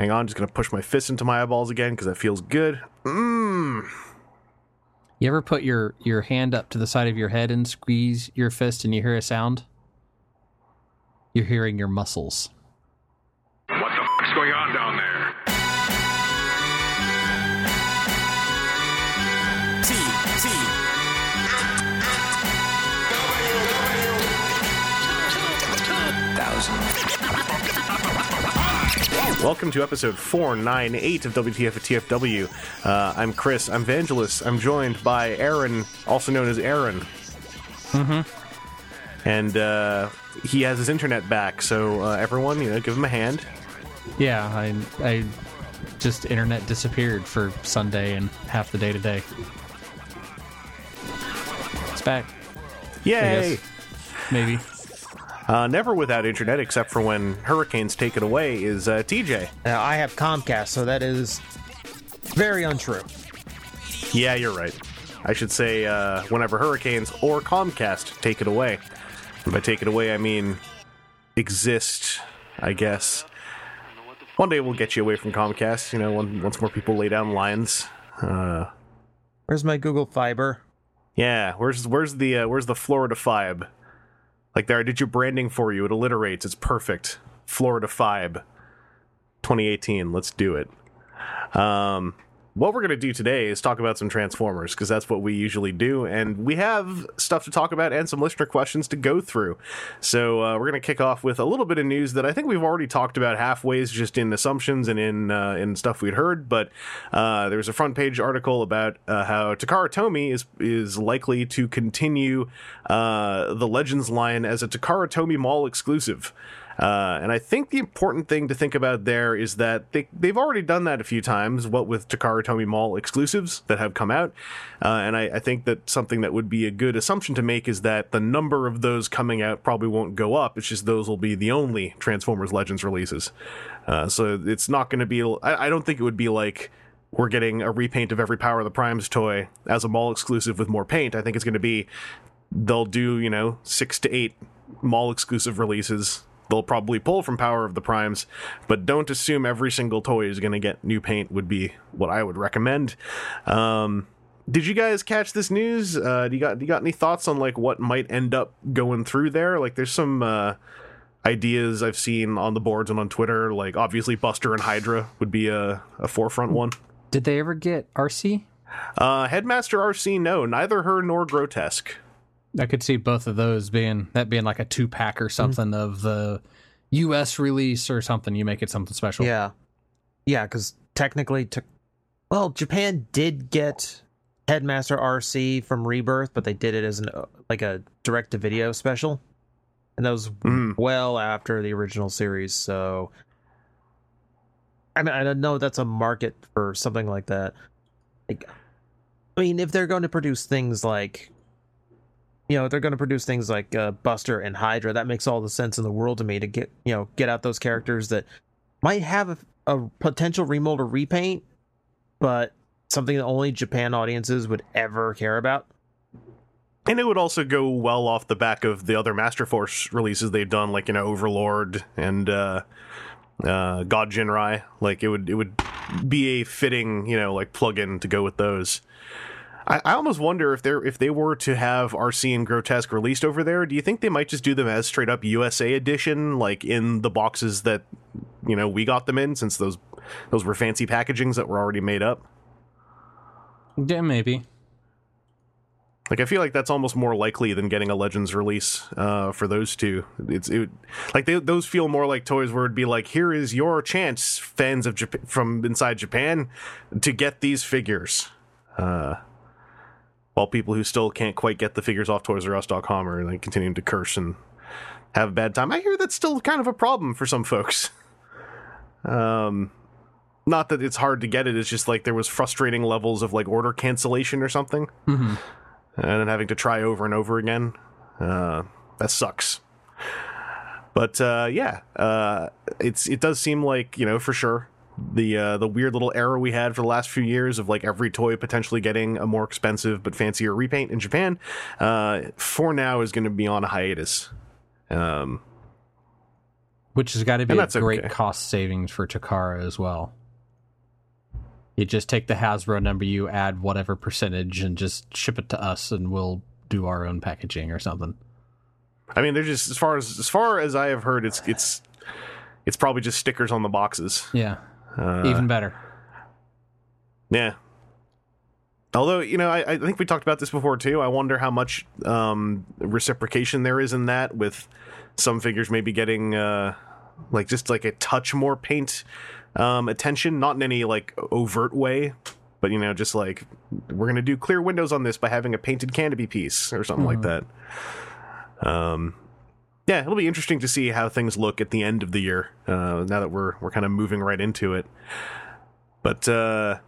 Hang on, just gonna push my fist into my eyeballs again because that feels good. Mmm. You ever put your your hand up to the side of your head and squeeze your fist and you hear a sound? You're hearing your muscles. Welcome to episode 498 of WTF at TFW. Uh, I'm Chris. I'm Vangelis. I'm joined by Aaron, also known as Aaron. Mm-hmm. And uh, he has his internet back, so uh, everyone, you know, give him a hand. Yeah, I I just internet disappeared for Sunday and half the day today. It's back, Yay! maybe. Uh, never without internet, except for when hurricanes take it away, is uh, TJ. Now, I have Comcast, so that is very untrue. Yeah, you're right. I should say uh, whenever hurricanes or Comcast take it away. And by take it away, I mean exist, I guess. One day we'll get you away from Comcast, you know, when, once more people lay down lines. Uh, Where's my Google Fiber? yeah, where's where's the uh, where's the Florida Fibe? Like there, I did your branding for you. It alliterates. It's perfect. Florida Fibe, 2018. Let's do it. Um, what we're going to do today is talk about some Transformers because that's what we usually do, and we have stuff to talk about and some listener questions to go through. So uh, we're going to kick off with a little bit of news that I think we've already talked about halfways, just in assumptions and in uh, in stuff we'd heard. But uh, was a front page article about uh, how Takara Tomy is is likely to continue uh, the Legends line as a Takara Tomy Mall exclusive. Uh, and I think the important thing to think about there is that they, they've already done that a few times, what with Takara Tomy Mall exclusives that have come out. Uh, and I, I think that something that would be a good assumption to make is that the number of those coming out probably won't go up. It's just those will be the only Transformers Legends releases. Uh, so it's not going to be, I, I don't think it would be like we're getting a repaint of every Power of the Primes toy as a mall exclusive with more paint. I think it's going to be they'll do you know six to eight mall exclusive releases they'll probably pull from power of the primes but don't assume every single toy is going to get new paint would be what i would recommend. Um did you guys catch this news? Uh do you got do you got any thoughts on like what might end up going through there? Like there's some uh ideas i've seen on the boards and on twitter like obviously buster and hydra would be a, a forefront one. Did they ever get RC? uh headmaster rc no neither her nor grotesque I could see both of those being that being like a two pack or something of the U.S. release or something. You make it something special. Yeah. Yeah, because technically, to, well, Japan did get Headmaster RC from Rebirth, but they did it as an like a direct to video special, and that was Mm. well after the original series. So, I mean, I don't know that's a market for something like that. Like, I mean, if they're going to produce things like, you know, they're going to produce things like uh, Buster and Hydra, that makes all the sense in the world to me to get you know get out those characters that might have a, a potential remold or repaint, but something that only Japan audiences would ever care about. And it would also go well off the back of the other Master Force releases they've done, like you know Overlord and uh, uh, God Jinrai. Like it would it would be a fitting you know like plug-in to go with those. I, I almost wonder if they are if they were to have RC and Grotesque released over there, do you think they might just do them as straight up USA edition, like in the boxes that you know we got them in, since those those were fancy packagings that were already made up? yeah, maybe. Like I feel like that's almost more likely than getting a Legends release uh, for those two. It's it, like they, those feel more like toys where it'd be like, here is your chance, fans of Japan, from inside Japan, to get these figures. Uh, while people who still can't quite get the figures off ToysRUs.com are like continuing to curse and have a bad time. I hear that's still kind of a problem for some folks. Um, not that it's hard to get it. It's just like there was frustrating levels of like order cancellation or something hmm and then having to try over and over again. Uh, that sucks. But uh, yeah, uh, it's it does seem like you know for sure the uh, the weird little era we had for the last few years of like every toy potentially getting a more expensive but fancier repaint in Japan. Uh, for now, is going to be on a hiatus. Um, which has got to be a great okay. cost savings for Takara as well. You just take the Hasbro number, you add whatever percentage, and just ship it to us, and we'll do our own packaging or something. I mean, they're just as far as as far as I have heard, it's it's it's probably just stickers on the boxes. Yeah, Uh, even better. Yeah. Although you know, I, I think we talked about this before too. I wonder how much um, reciprocation there is in that, with some figures maybe getting uh, like just like a touch more paint um, attention, not in any like overt way, but you know, just like we're gonna do clear windows on this by having a painted canopy piece or something like that. Um, yeah, it'll be interesting to see how things look at the end of the year. Uh, now that we're we're kind of moving right into it, but. Uh,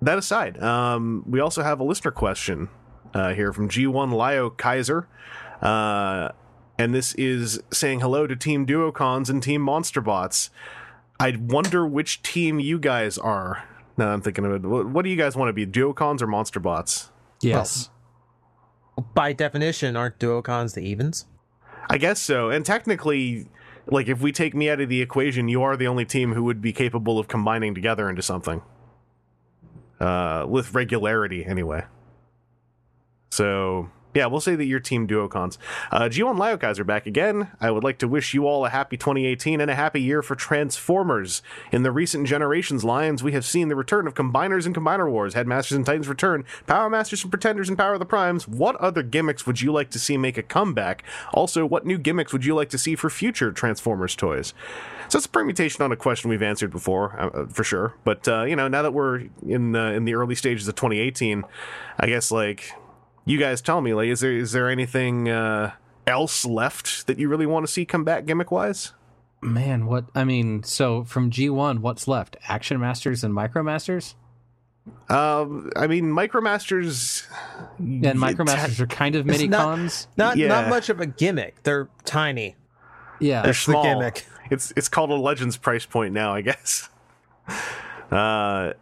that aside, um, we also have a listener question uh, here from G1 Lio Kaiser. Uh, and this is saying hello to Team Duocons and Team Monsterbots. I wonder which team you guys are. Now I'm thinking of it. What, what do you guys want to be, Duocons or Monsterbots? Yes. By definition, aren't duocons the evens? I guess so. And technically, like if we take me out of the equation, you are the only team who would be capable of combining together into something. Uh, with regularity, anyway. So yeah, we'll say that your team duocons. Uh, G1 Lyokais are back again. I would like to wish you all a happy 2018 and a happy year for Transformers. In the recent Generations lines, we have seen the return of Combiners and Combiner Wars, Headmasters and Titans return, Power Masters and Pretenders and Power of the Primes. What other gimmicks would you like to see make a comeback? Also, what new gimmicks would you like to see for future Transformers toys? So it's a permutation on a question we've answered before, uh, for sure. But uh, you know, now that we're in uh, in the early stages of 2018, I guess like you guys tell me, like, is there is there anything uh, else left that you really want to see come back gimmick wise? Man, what I mean, so from G1, what's left? Action Masters and Micro Masters? Um, I mean, Micromasters And Micro Masters are kind of mini not- cons. Not Yeah. not much of a gimmick. They're tiny. Yeah. they're That's the small. gimmick. It's it's called a Legends price point now, I guess. Uh,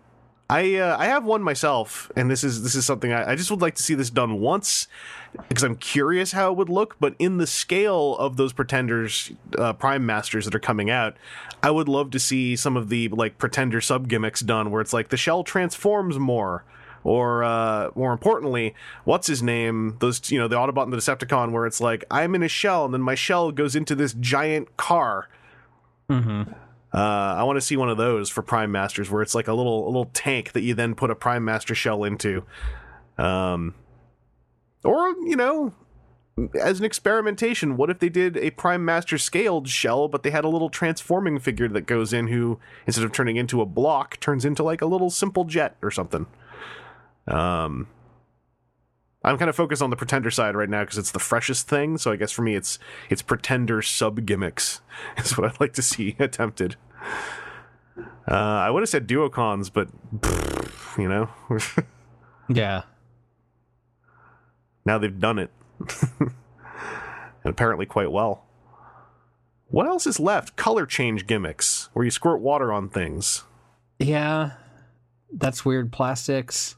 I uh, I have one myself, and this is this is something I, I just would like to see this done once because I'm curious how it would look. But in the scale of those pretenders, uh, Prime Masters that are coming out, I would love to see some of the like pretender sub gimmicks done, where it's like the shell transforms more. Or uh, more importantly, what's his name? Those you know the Autobot and the Decepticon, where it's like I'm in a shell, and then my shell goes into this giant car. Mm-hmm. Uh, I want to see one of those for Prime Masters, where it's like a little a little tank that you then put a Prime Master shell into, um, or you know, as an experimentation, what if they did a Prime Master scaled shell, but they had a little transforming figure that goes in, who instead of turning into a block, turns into like a little simple jet or something. Um, I'm kind of focused on the Pretender side right now because it's the freshest thing. So I guess for me, it's it's Pretender sub gimmicks is what I'd like to see attempted. Uh, I would have said duocons, but pfft, you know, Yeah. now they've done it, and apparently quite well. What else is left? Color change gimmicks, where you squirt water on things. Yeah. That's weird plastics.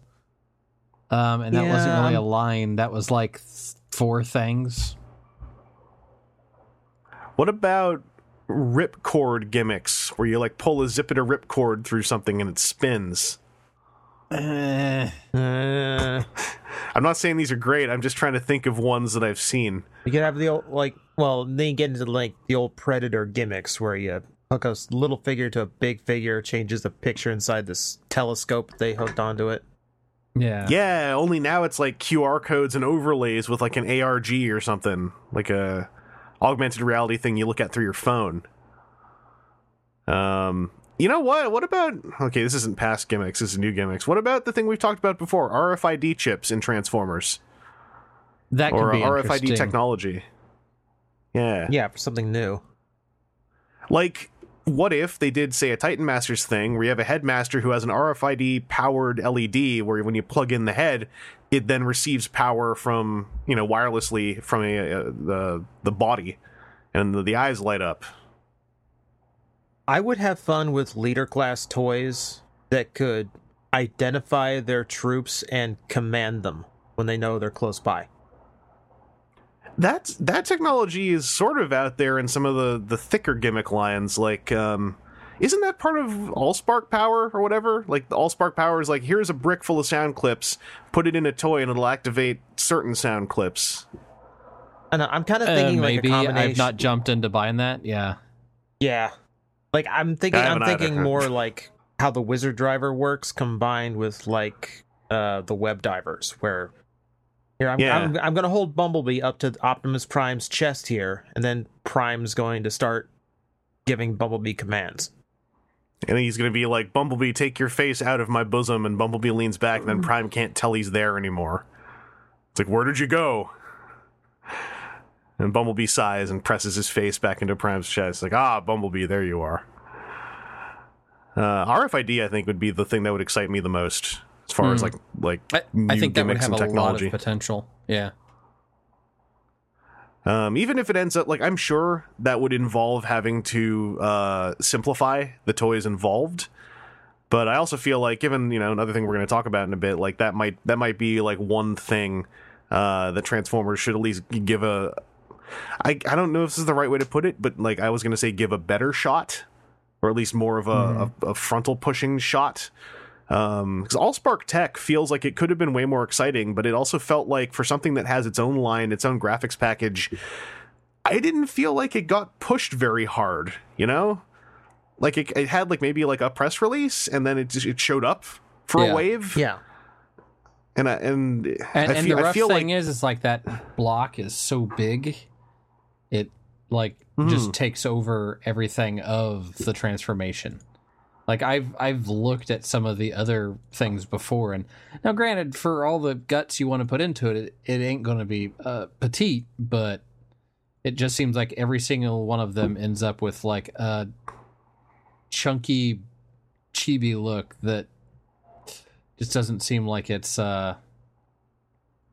Um, and that wasn't really a line. That was like th- four things. What about ripcord gimmicks, where you like pull a zippiter ripcord through something and it spins? Eh, Uh, I'm not saying these are great. I'm just trying to think of ones that I've seen. you could have the old like. Well, then you get into like the old Predator gimmicks where you hook a little figure to a big figure, changes the picture inside this telescope they hooked onto it. Yeah. Yeah, only now it's like QR codes and overlays with like an ARG or something, like a augmented reality thing you look at through your phone. Um, you know what? What about okay? This isn't past gimmicks. This is new gimmicks. What about the thing we've talked about before? RFID chips in Transformers That could or be RFID technology. Yeah. Yeah, for something new. Like, what if they did, say, a Titan Masters thing where you have a headmaster who has an RFID powered LED where when you plug in the head, it then receives power from, you know, wirelessly from a, uh the, the body and the, the eyes light up. I would have fun with leader class toys that could identify their troops and command them when they know they're close by. That that technology is sort of out there in some of the the thicker gimmick lines like um isn't that part of allspark power or whatever like the allspark power is like here's a brick full of sound clips put it in a toy and it'll activate certain sound clips And I'm kind of Uh, thinking like maybe a combination. I've not jumped into buying that. Yeah. Yeah. Like I'm thinking I I'm haven't either. thinking more like how the wizard driver works combined with like uh the web divers where here I'm Yeah. I'm, I'm going to hold Bumblebee up to Optimus Prime's chest here and then Prime's going to start giving Bumblebee commands. and he's gonna be like bumblebee take your face out of my bosom and bumblebee leans back and then prime can't tell he's there anymore. It's like where did you go? And bumblebee sighs and presses his face back into prime's chest. Like ah bumblebee there you are. Uh, RFID, I think, would be the thing that would excite me the most, as far as Hmm. like like I, I think that would have a lot technology. of potential. Yeah. Um, even if it ends up like I'm sure that would involve having to uh, simplify the toys involved. But I also feel like, given you know another thing we're going to talk about in a bit, like that might that might be like one thing uh, that Transformers should at least give a. I I don't know if this is the right way to put it, but like I was going to say, give a better shot, or at least more of a, a, a frontal pushing shot. Um, because Allspark Tech feels like it could have been way more exciting, but it also felt like for something that has its own line, its own graphics package, I didn't feel like it got pushed very hard. You know, like it, it had like maybe like a press release, and then it just it showed up for Yeah. a wave. Yeah. and I, and And, I and feel, the rough thing like is, is like that block is so big, it like Mhm. just takes over everything of the transformation. Like I've I've looked at some of the other things before, and now granted, for all the guts you want to put into it, it, it ain't going to be uh, petite, but it just seems like every single one of them ends up with like a chunky, chibi look that just doesn't seem like it's uh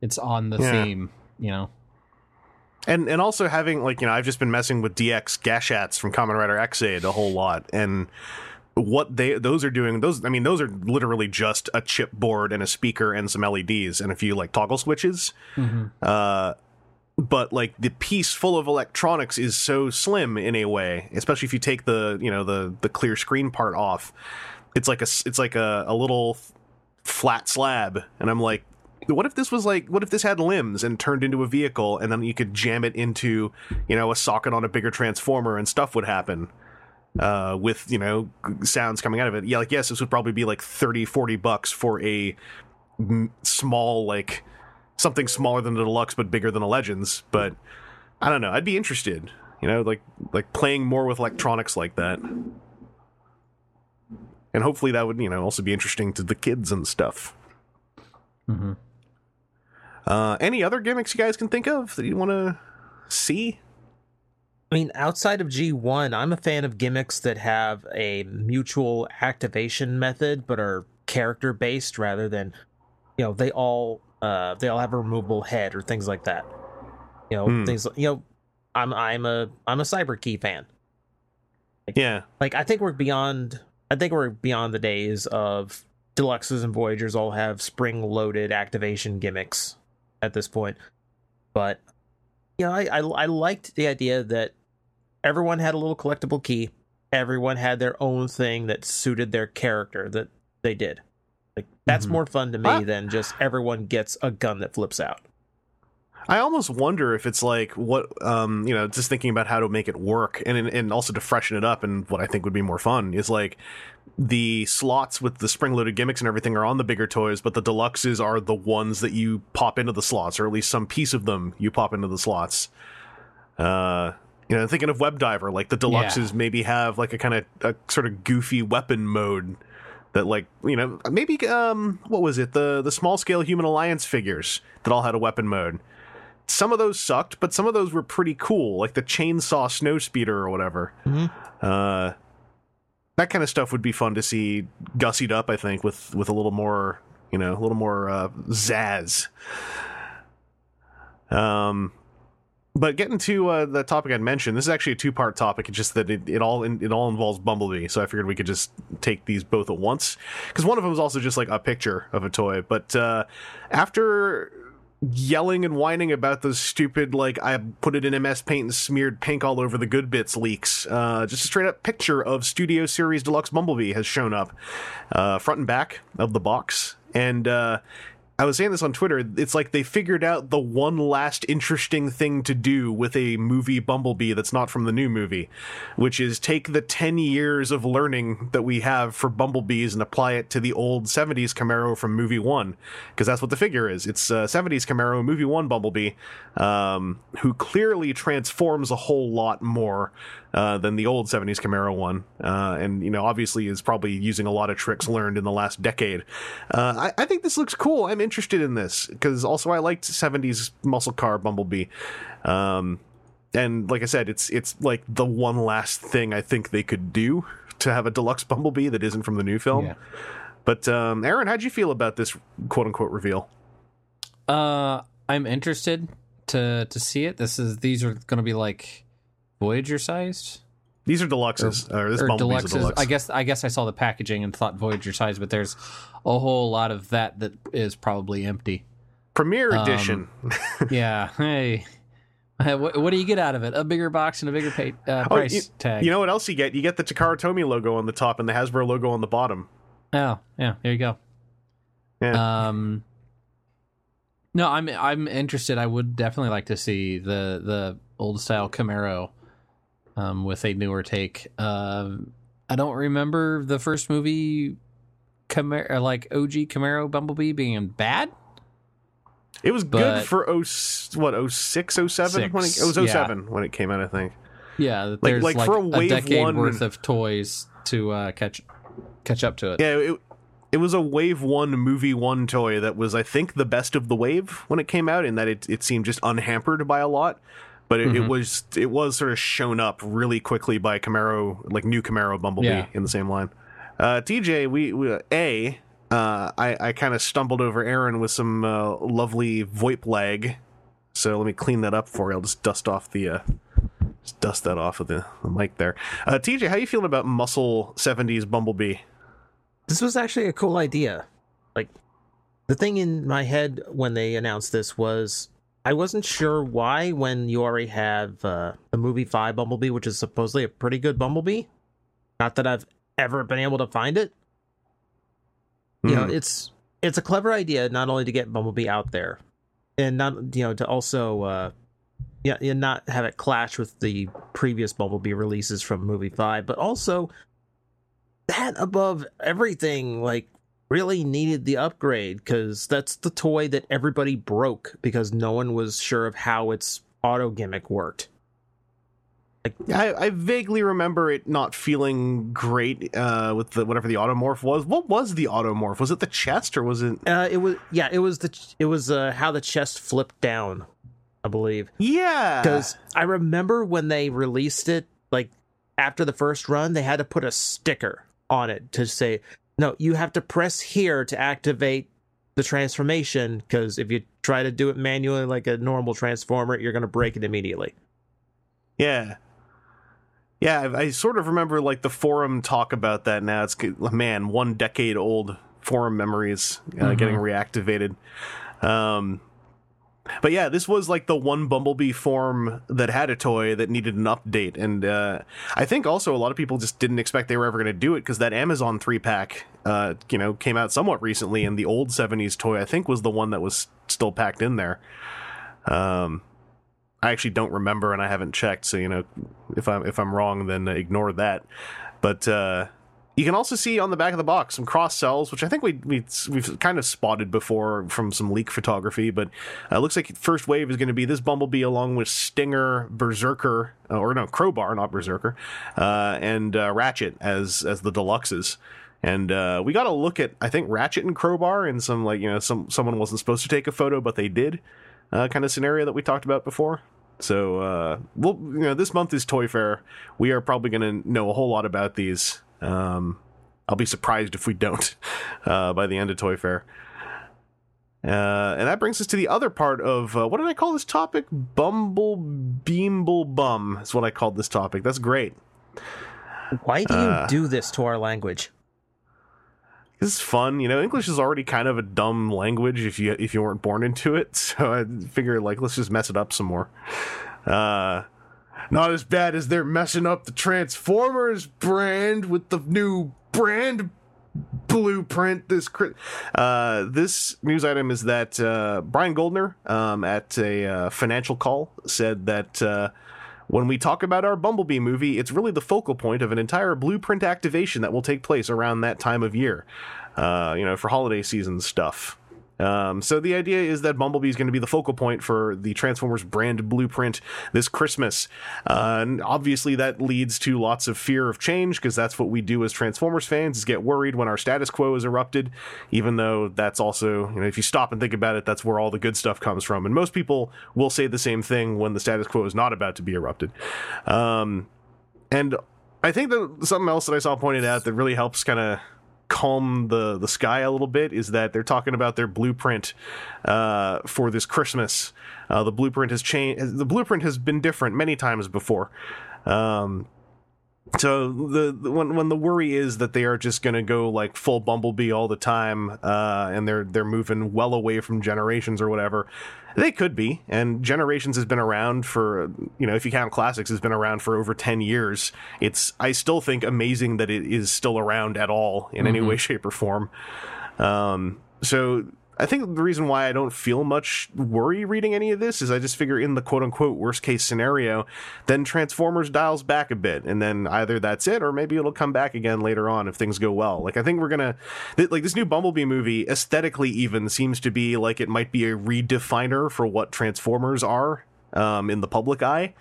it's on the Yeah. theme, you know. and and also having like you know I've just been messing with DX Gashats from Kamen Rider Ex-Aid a whole lot, and what they those are doing those I mean those are literally just a chipboard and a speaker and some LEDs and a few like toggle switches. Uh, but like the piece full of electronics is so slim in a way, especially if you take the you know the the clear screen part off. It's like a it's like a, a little flat slab, and I'm like, what if this was like what if this had limbs and turned into a vehicle, and then you could jam it into you know a socket on a bigger transformer, and stuff would happen uh, with you know sounds coming out of it. Yeah, like yes, this would probably be like 30, 40 bucks for a m- small like something smaller than the deluxe but bigger than a legends but i don't know i'd be interested you know like like playing more with electronics like that and hopefully that would you know also be interesting to the kids and stuff Mhm. uh any other gimmicks you guys can think of that you want to see I mean, outside of G1, I'm a fan of gimmicks that have a mutual activation method but are character based rather than you know, they all uh they all have a removable head or things like that. You know, Hmm. things you know, I'm I'm a I'm a Cyber Key fan. yeah Like I think we're beyond I think we're beyond the days of deluxes and voyagers all have spring loaded activation gimmicks at this point. But you know, I, I I liked the idea that everyone had a little collectible key. Everyone had their own thing that suited their character that they did. Like that's Mhm. more fun to me than just everyone gets a gun that flips out. I almost wonder if it's like what um you know just thinking about how to make it work and and also to freshen it up and what I think would be more fun is like the slots with the spring loaded gimmicks and everything are on the bigger toys but the deluxes are the ones that you pop into the slots or at least some piece of them you pop into the slots. Uh you know thinking of Web Diver like the deluxes maybe have like a kind of a sort of goofy weapon mode that like you know maybe um what was it the the small scale human alliance figures that all had a weapon mode some of those sucked, but some of those were pretty cool, like the chainsaw snow speeder or whatever. Mhm. Uh, that kind of stuff would be fun to see gussied up. I think with with a little more, you know, a little more uh, zazz. Um, but getting to uh, the topic I'd mentioned, this is actually a two part topic. It's just that it, it all it all involves Bumblebee, so I figured we could just take these both at once because one of them is also just like a picture of a toy. But uh, after yelling and whining about those stupid like I put it in MS Paint and smeared pink all over the good bits leaks. Uh, just a straight up picture of Studio Series Deluxe Bumblebee has shown up, uh, front and back of the box, and uh, I was saying this on Twitter. It's like they figured out the one last interesting thing to do with a movie Bumblebee that's not from the new movie, which is take the 10 years of learning that we have for Bumblebees and apply it to the old 70s Camaro from movie one. Because that's what the figure is. It's uh, 70s Camaro, movie one Bumblebee, um, who clearly transforms a whole lot more uh, than the old 70s Camaro one. Uh, and, you know, obviously is probably using a lot of tricks learned in the last decade. Uh, I, I think this looks cool. I'm interested in this because also I liked 70s muscle car Bumblebee. Um, and like I said, it's it's like the one last thing I think they could do to have a deluxe Bumblebee that isn't from the new film. Yeah. But um, Aaron, how'd you feel about this quote unquote reveal? Uh, I'm interested to to see it. This is these are going to be like Voyager sized These are deluxes. Or, this or deluxes. deluxe. I guess I guess I saw the packaging and thought Voyager size, but there's a whole lot of that that is probably empty. Premiere um, edition. yeah. Hey. What, what do you get out of it? A bigger box and a bigger pay, uh, Oh, price you, tag. you know what else you get? You get the Takara Tomy logo on the top and the Hasbro logo on the bottom. oh, yeah. There you go. Yeah. Um, no, I'm I'm interested. I would definitely like to see the the old style Camaro, um, with a newer take. Um, I don't remember the first movie, Camaro like OG Camaro Bumblebee being bad. it was good for oh what 06, 07? when it, it was Six, 07 when it came out, I think. Yeah, there's like, like for a wave decade one- worth of toys to uh, catch catch up to it. Yeah, it, it was a Wave One movie one toy that was, I think, the best of the wave when it came out, in that it it seemed just unhampered by a lot. But it, it Mhm. was it was sort of shown up really quickly by Camaro, like new Camaro Bumblebee Yeah. in the same line. Uh, TJ, we, we a uh, I I kind of stumbled over Aaron with some uh, lovely VoIP lag, so let me clean that up for you. I'll just dust off the. Uh, just dust that off of the, the mic there. Uh, TJ, how you feeling about Muscle 70s Bumblebee? This was actually a cool idea. Like the thing in my head when they announced this was I wasn't sure why when you already have uh, the movie Five Bumblebee, which is supposedly a pretty good Bumblebee. Not that I've ever been able to find it. You know, Hmm. it's it's a clever idea not only to get Bumblebee out there, and not you know to also uh, yeah, and not have it clash with the previous Bumblebee releases from movie five, but also that above everything, like really needed the upgrade because that's the toy that everybody broke because no one was sure of how its auto gimmick worked. I, I vaguely remember it not feeling great uh, with the whatever the automorph was. What was the automorph? Was it the chest or was it? Uh, it was yeah, it was the it was uh, how the chest flipped down, I believe. Yeah, because I remember when they released it, like after the first run, they had to put a sticker on it to say, "No, you have to press here to activate the transformation." Because if you try to do it manually like a normal transformer, you're going to break it immediately. yeah, yeah. I, I sort of remember like the forum talk about that. Now it's man, one decade old forum memories uh, Mhm. getting reactivated. Um, but yeah, this was like the one Bumblebee form that had a toy that needed an update, and uh, I think also a lot of people just didn't expect they were ever going to do it because that Amazon three pack, uh, you know, came out somewhat recently, and the old '70s toy I think was the one that was still packed in there. Um, I actually don't remember, and I haven't checked, so you know, if I'm if I'm wrong, then ignore that. But uh, you can also see on the back of the box some cross sells, which I think we we we've kind of spotted before from some leak photography. But uh, it looks like first wave is going to be this Bumblebee along with Stinger, Berserker, uh, or no Crowbar, not Berserker, uh, and uh, Ratchet as as the deluxes. And uh, we got to look at I think Ratchet and Crowbar in some like you know some someone wasn't supposed to take a photo but they did uh, kind of scenario that we talked about before. So, uh, well, you know, this month is Toy Fair. We are probably going to know a whole lot about these. Um, I'll be surprised if we don't uh, by the end of Toy Fair. Uh, and that brings us to the other part of uh, what did I call this topic? Bumble Beamble Bum is what I called this topic. That's great. Why do you Uh. do this to our language? this is fun. You know, English is already kind of a dumb language if you if you weren't born into it. So I figure like let's just mess it up some more. Uh, not as bad as they're messing up the Transformers brand with the new brand blueprint this uh this news item is that uh brian goldner um at a uh, financial call said that uh when we talk about our Bumblebee movie, it's really the focal point of an entire blueprint activation that will take place around that time of year, uh, you know, for holiday season stuff. Um, so the idea is that Bumblebee is going to be the focal point for the Transformers brand blueprint this Christmas. Uh, and obviously that leads to lots of fear of change because that's what we do as Transformers fans is get worried when our status quo is erupted, even though that's also, you know, if you stop and think about it, that's where all the good stuff comes from. And most people will say the same thing when the status quo is not about to be erupted. Um, and I think that something else that I saw pointed out that really helps kind of calm the the sky a little bit is that they're talking about their blueprint uh, for this Christmas. Uh, the blueprint has changed. The blueprint has been different many times before. Um, so the, the when when the worry is that they are just going to go like full Bumblebee all the time, uh, and they're they're moving well away from generations or whatever. They could be, and Generations has been around for you know if you count classics, has been around for over ten years. It's I still think amazing that it is still around at all in any way, shape, or form. Um, so I think the reason why I don't feel much worry reading any of this is I just figure in the quote unquote worst case scenario, then Transformers dials back a bit, and then either that's it or maybe it'll come back again later on if things go well. Like I think we're gonna th- like this new Bumblebee movie aesthetically even seems to be like it might be a redefiner for what Transformers are um, in the public eye.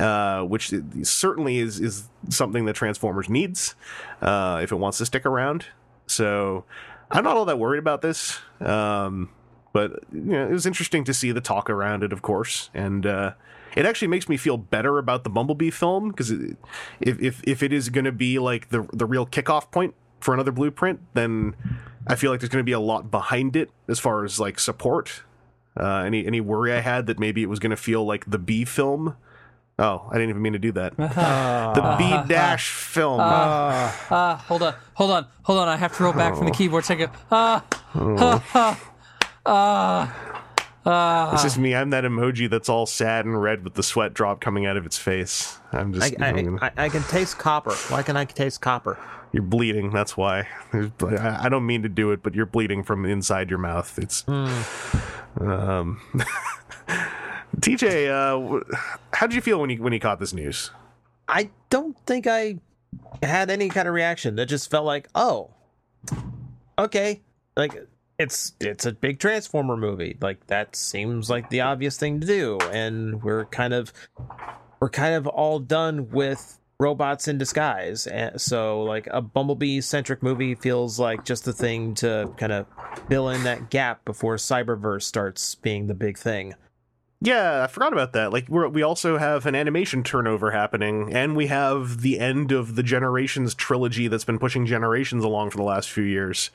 Uh, which certainly is is something that Transformers needs uh, if it wants to stick around. So I'm not all that worried about this. Um, but you know, it was interesting to see the talk around it, of course, and uh, it actually makes me feel better about the Bumblebee film because if if if it is going to be like the the real kickoff point for another blueprint, then I feel like there's going to be a lot behind it as far as like support. Uh, any any worry I had that maybe it was going to feel like the B film. Oh, I didn't even mean to do that. the B dash film. Ah, hold on, hold on, hold on. I have to roll back from the keyboard. Second. Ah, This is me. I'm that emoji that's all sad and red with the sweat drop coming out of its face. I'm just. I, I'm- I, I, I can taste copper. Why can I taste copper? you're bleeding. That's why. There's- I I don't mean to do it, but you're bleeding from inside your mouth. It's. Um, TJ, uh, how did you feel when you when you caught this news? I don't think I had any kind of reaction. That just felt like, oh, okay, like it's it's a big Transformer movie. Like that seems like the obvious thing to do, and we're kind of we're kind of all done with robots in disguise. And so, like a Bumblebee centric movie feels like just the thing to kind of fill in that gap before Cyberverse starts being the big thing. Yeah, I forgot about that. Like we're, we also have an animation turnover happening, and we have the end of the Generations trilogy that's been pushing Generations along for the last few years.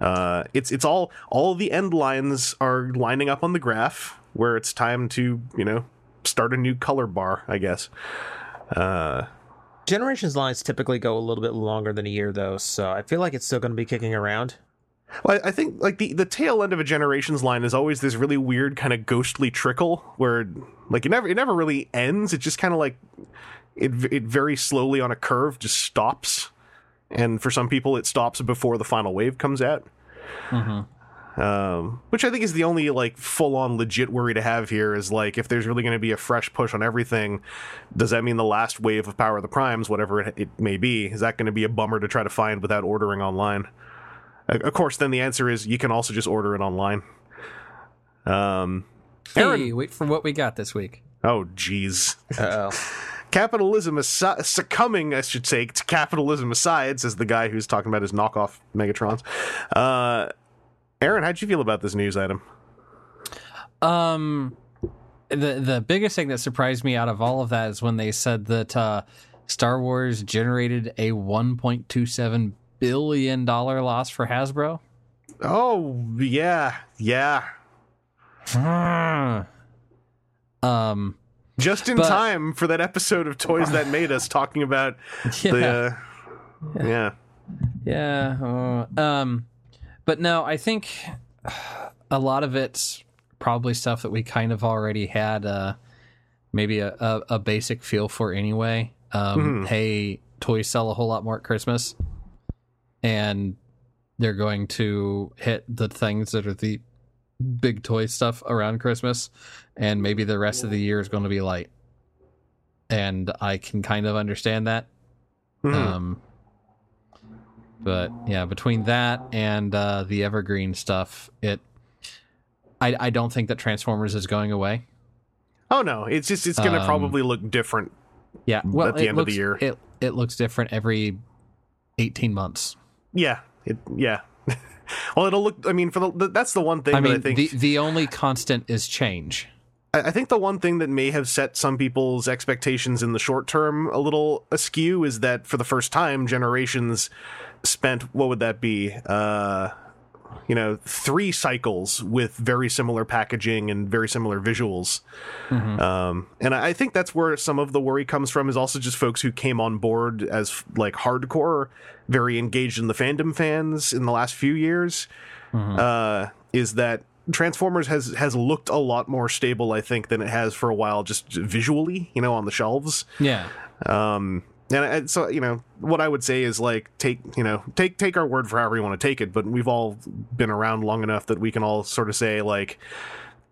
Uh, it's it's all all the end lines are lining up on the graph where it's time to you know start a new color bar, I guess. Uh, Generations lines typically go a little bit longer than a year, though, so I feel like it's still going to be kicking around. Well, I think like the, the tail end of a generations line is always this really weird kind of ghostly trickle where like it never it never really ends. It just kind of like it it very slowly on a curve just stops, and for some people it stops before the final wave comes out. Um, which I think is the only like full on legit worry to have here is like if there's really going to be a fresh push on everything, does that mean the last wave of Power of the Primes, whatever it, it may be, is that going to be a bummer to try to find without ordering online? Of course, then the answer is you can also just order it online. Um, hey, wait for what we got this week. oh, geez. Oh. Capitalism is su- succumbing, I should say, to capitalism aside, says the guy who's talking about his knockoff Megatrons. Uh, Aaron, how'd you feel about this news item? Um, the the biggest thing that surprised me out of all of that is when they said that uh, Star Wars generated a 1.27 billion dollar loss for Hasbro. Oh, yeah, yeah. Um, Just in But- time for that episode of Toys That Made Us talking about yeah. the. Uh, yeah. Yeah. uh, um, but no, I think a lot of it's probably stuff that we kind of already had uh, maybe a, a, a basic feel for anyway. Um, Mhm. Hey, toys sell a whole lot more at Christmas, and they're going to hit the things that are the big toy stuff around Christmas, and maybe the rest of the year is going to be light. And I can kind of understand that. Mhm. Um, but yeah, between that and uh, the evergreen stuff, it I I don't think that Transformers is going away. oh no, it's just it's going to Um, probably look different. Yeah, well, At the it end of the year. it it looks different every eighteen months. Yeah, it yeah. well, it'll look. I mean, for the that's the one thing I that mean, I think the the only constant is change. I I think the one thing that may have set some people's expectations in the short term a little askew is that for the first time, generations spent what would that be? Uh, you know, three cycles with very similar packaging and very similar visuals. Um, and I think that's where some of the worry comes from. Is also just folks who came on board as like hardcore, very engaged in the fandom fans in the last few years. Uh, is that Transformers has has looked a lot more stable, I think, than it has for a while, just visually, you know, on the shelves. Yeah, Um, and I, so you know, what I would say is like take you know take take our word for however you want to take it, but we've all been around long enough that we can all sort of say like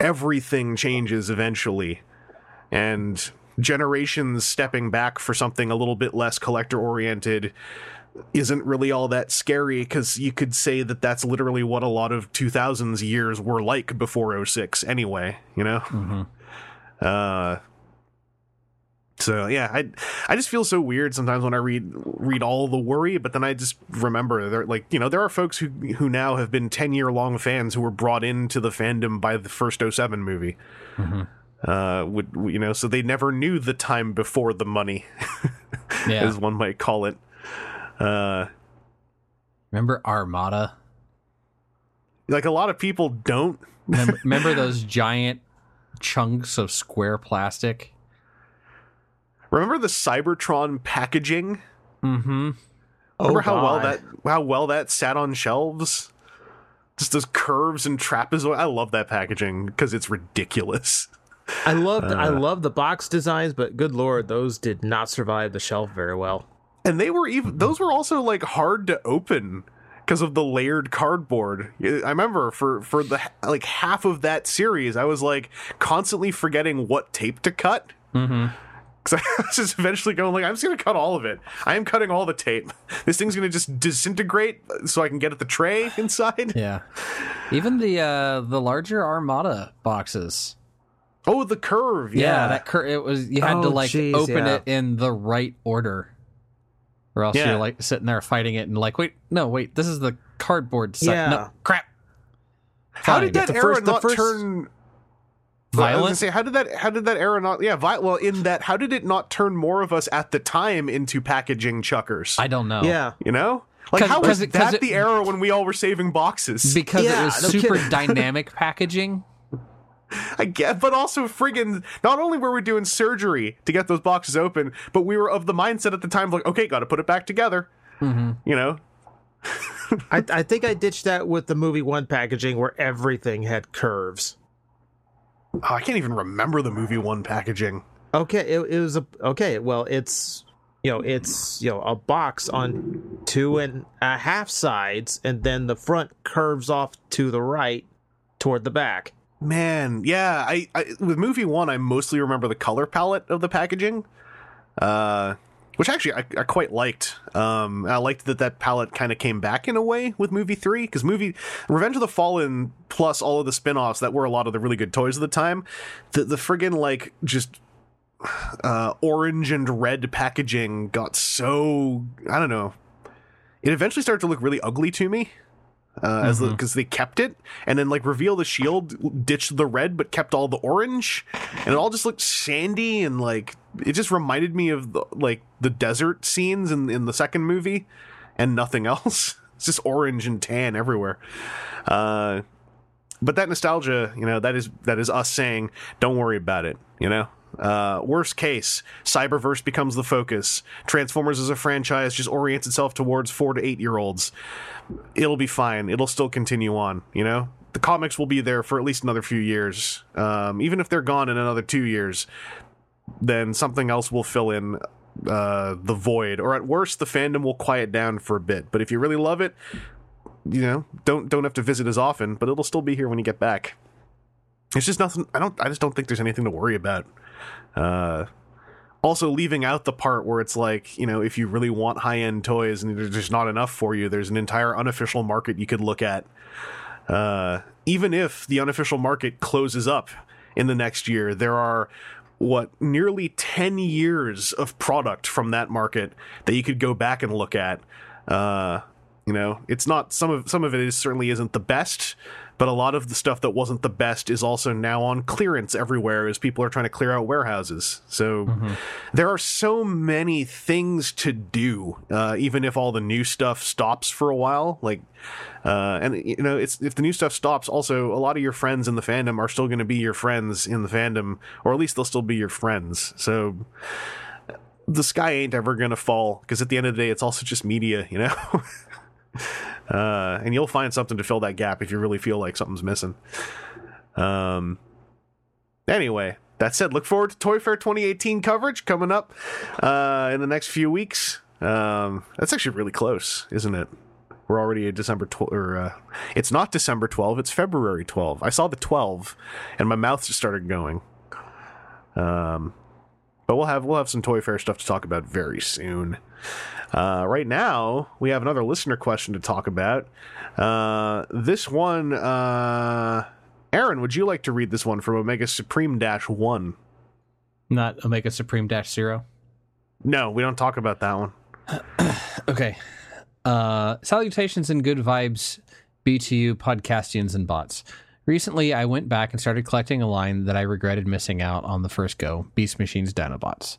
everything changes eventually, and generations stepping back for something a little bit less collector oriented isn't really all that scary because you could say that that's literally what a lot of 2000s years were like before 06 anyway you know? Uh so yeah i i just feel so weird sometimes when i read read all the worry but then i just remember there like you know there are folks who who now have been 10 year long fans who were brought into the fandom by the first 07 movie uh would you know so they never knew the time before the money yeah. as one might call it uh Remember Armada? like a lot of people don't Remember, remember those giant chunks of square plastic? Remember the cybertron packaging Mm-hmm. remember Oh, how well that how well that sat on shelves just those curves and trapezoid i love that packaging because it's ridiculous I loved I Uh. love the box designs, but good lord, those did not survive the shelf very well. and they were even those were also like hard to open because of the layered cardboard i remember for for the like half of that series i was like constantly forgetting what tape to cut Mm-hmm. Because i was just eventually going like i'm just gonna cut all of it i am cutting all the tape this thing's gonna just disintegrate so i can get at the tray inside Yeah. Even the uh the larger Armada boxes. oh the curve Yeah, yeah, that curve. it was you had to Oh, like jeez, open yeah. it in the right order. Or else Yeah. you're like sitting there fighting it and like, wait, no, wait, this is the cardboard set. Yeah. No, crap. how Fine. did that The era first- not first- turn I was gonna Violent? say, how did that? How did that era not? Yeah, vi- well, in that, how did it not turn more of us at the time into packaging chuckers? I don't know. Yeah. You know, like 'Cause- how 'cause was it- 'cause that it- the era when we all were saving boxes? Because Yeah, it was no super kidding. dynamic packaging. I get, but also friggin' not only were we doing surgery to get those boxes open, but we were of the mindset at the time like, okay, got to put it back together. Mm-hmm. You know, I, I think I ditched that with the movie one packaging where everything had curves. Oh, I can't even remember the movie one packaging. Okay, it, it was a okay. Well, it's you know it's you know a box on two and a half sides, and then the front curves off to the right toward the back. Man, yeah, I, I with movie one, I mostly remember the color palette of the packaging, uh, which actually I, I quite liked. Um, I liked that that palette kind of came back in a way with movie three because movie Revenge of the Fallen plus all of the spin-offs that were a lot of the really good toys of the time, the the friggin' like just uh, orange and red packaging got so I don't know. It eventually started to look really ugly to me uh, as because they kept it and then like reveal the shield ditched the red but kept all the orange. And it all just looked sandy and like it just reminded me of the, like the desert scenes in in the second movie and nothing else. It's just orange and tan everywhere. Uh but that nostalgia you know that is that is us saying don't worry about it you know Uh, worst case, Cyberverse becomes the focus. Transformers as a franchise just orients itself towards four to eight year olds. It'll be fine. It'll still continue on. You know, the comics will be there for at least another few years. Um, even if they're gone in another two years, then something else will fill in uh, the void, or at worst, the fandom will quiet down for a bit. But if you really love it, you know, don't don't have to visit as often, but it'll still be here when you get back. It's just nothing. I don't. I just don't think there's anything to worry about. Uh, also, leaving out the part where it's like, you know, if you really want high end toys and there's just not enough for you, there's an entire unofficial market you could look at. Uh, even if the unofficial market closes up in the next year, there are what nearly 10 years of product from that market that you could go back and look at. Uh, you know, it's not some of some of it is certainly isn't the best, but a lot of the stuff that wasn't the best is also now on clearance everywhere as people are trying to clear out warehouses. So there are so many things to do, uh, even if all the new stuff stops for a while. Like, uh, and you know, it's if the new stuff stops, also a lot of your friends in the fandom are still going to be your friends in the fandom, or at least they'll still be your friends. So the sky ain't ever going to fall because at the end of the day, it's also just media, you know. uh, and you'll find something to fill that gap if you really feel like something's missing. Um. Anyway, that said, look forward to Toy Fair 2018 coverage coming up uh, in the next few weeks. Um, that's actually really close, isn't it? We're already at December 12, or uh, it's not December 12, it's February 12. I saw the 12, and my mouth just started going. Um, but we'll have we'll have some Toy Fair stuff to talk about very soon. Uh, right now, we have another listener question to talk about. Uh, this one, uh, Aaron, would you like to read this one from Omega Supreme Dash One? Not Omega Supreme Dash Zero. No, we don't talk about that one. Okay. Uh, salutations and good vibes, BTU podcastians and bots. Recently, I went back and started collecting a line that I regretted missing out on the first go Beast Machines Dinobots.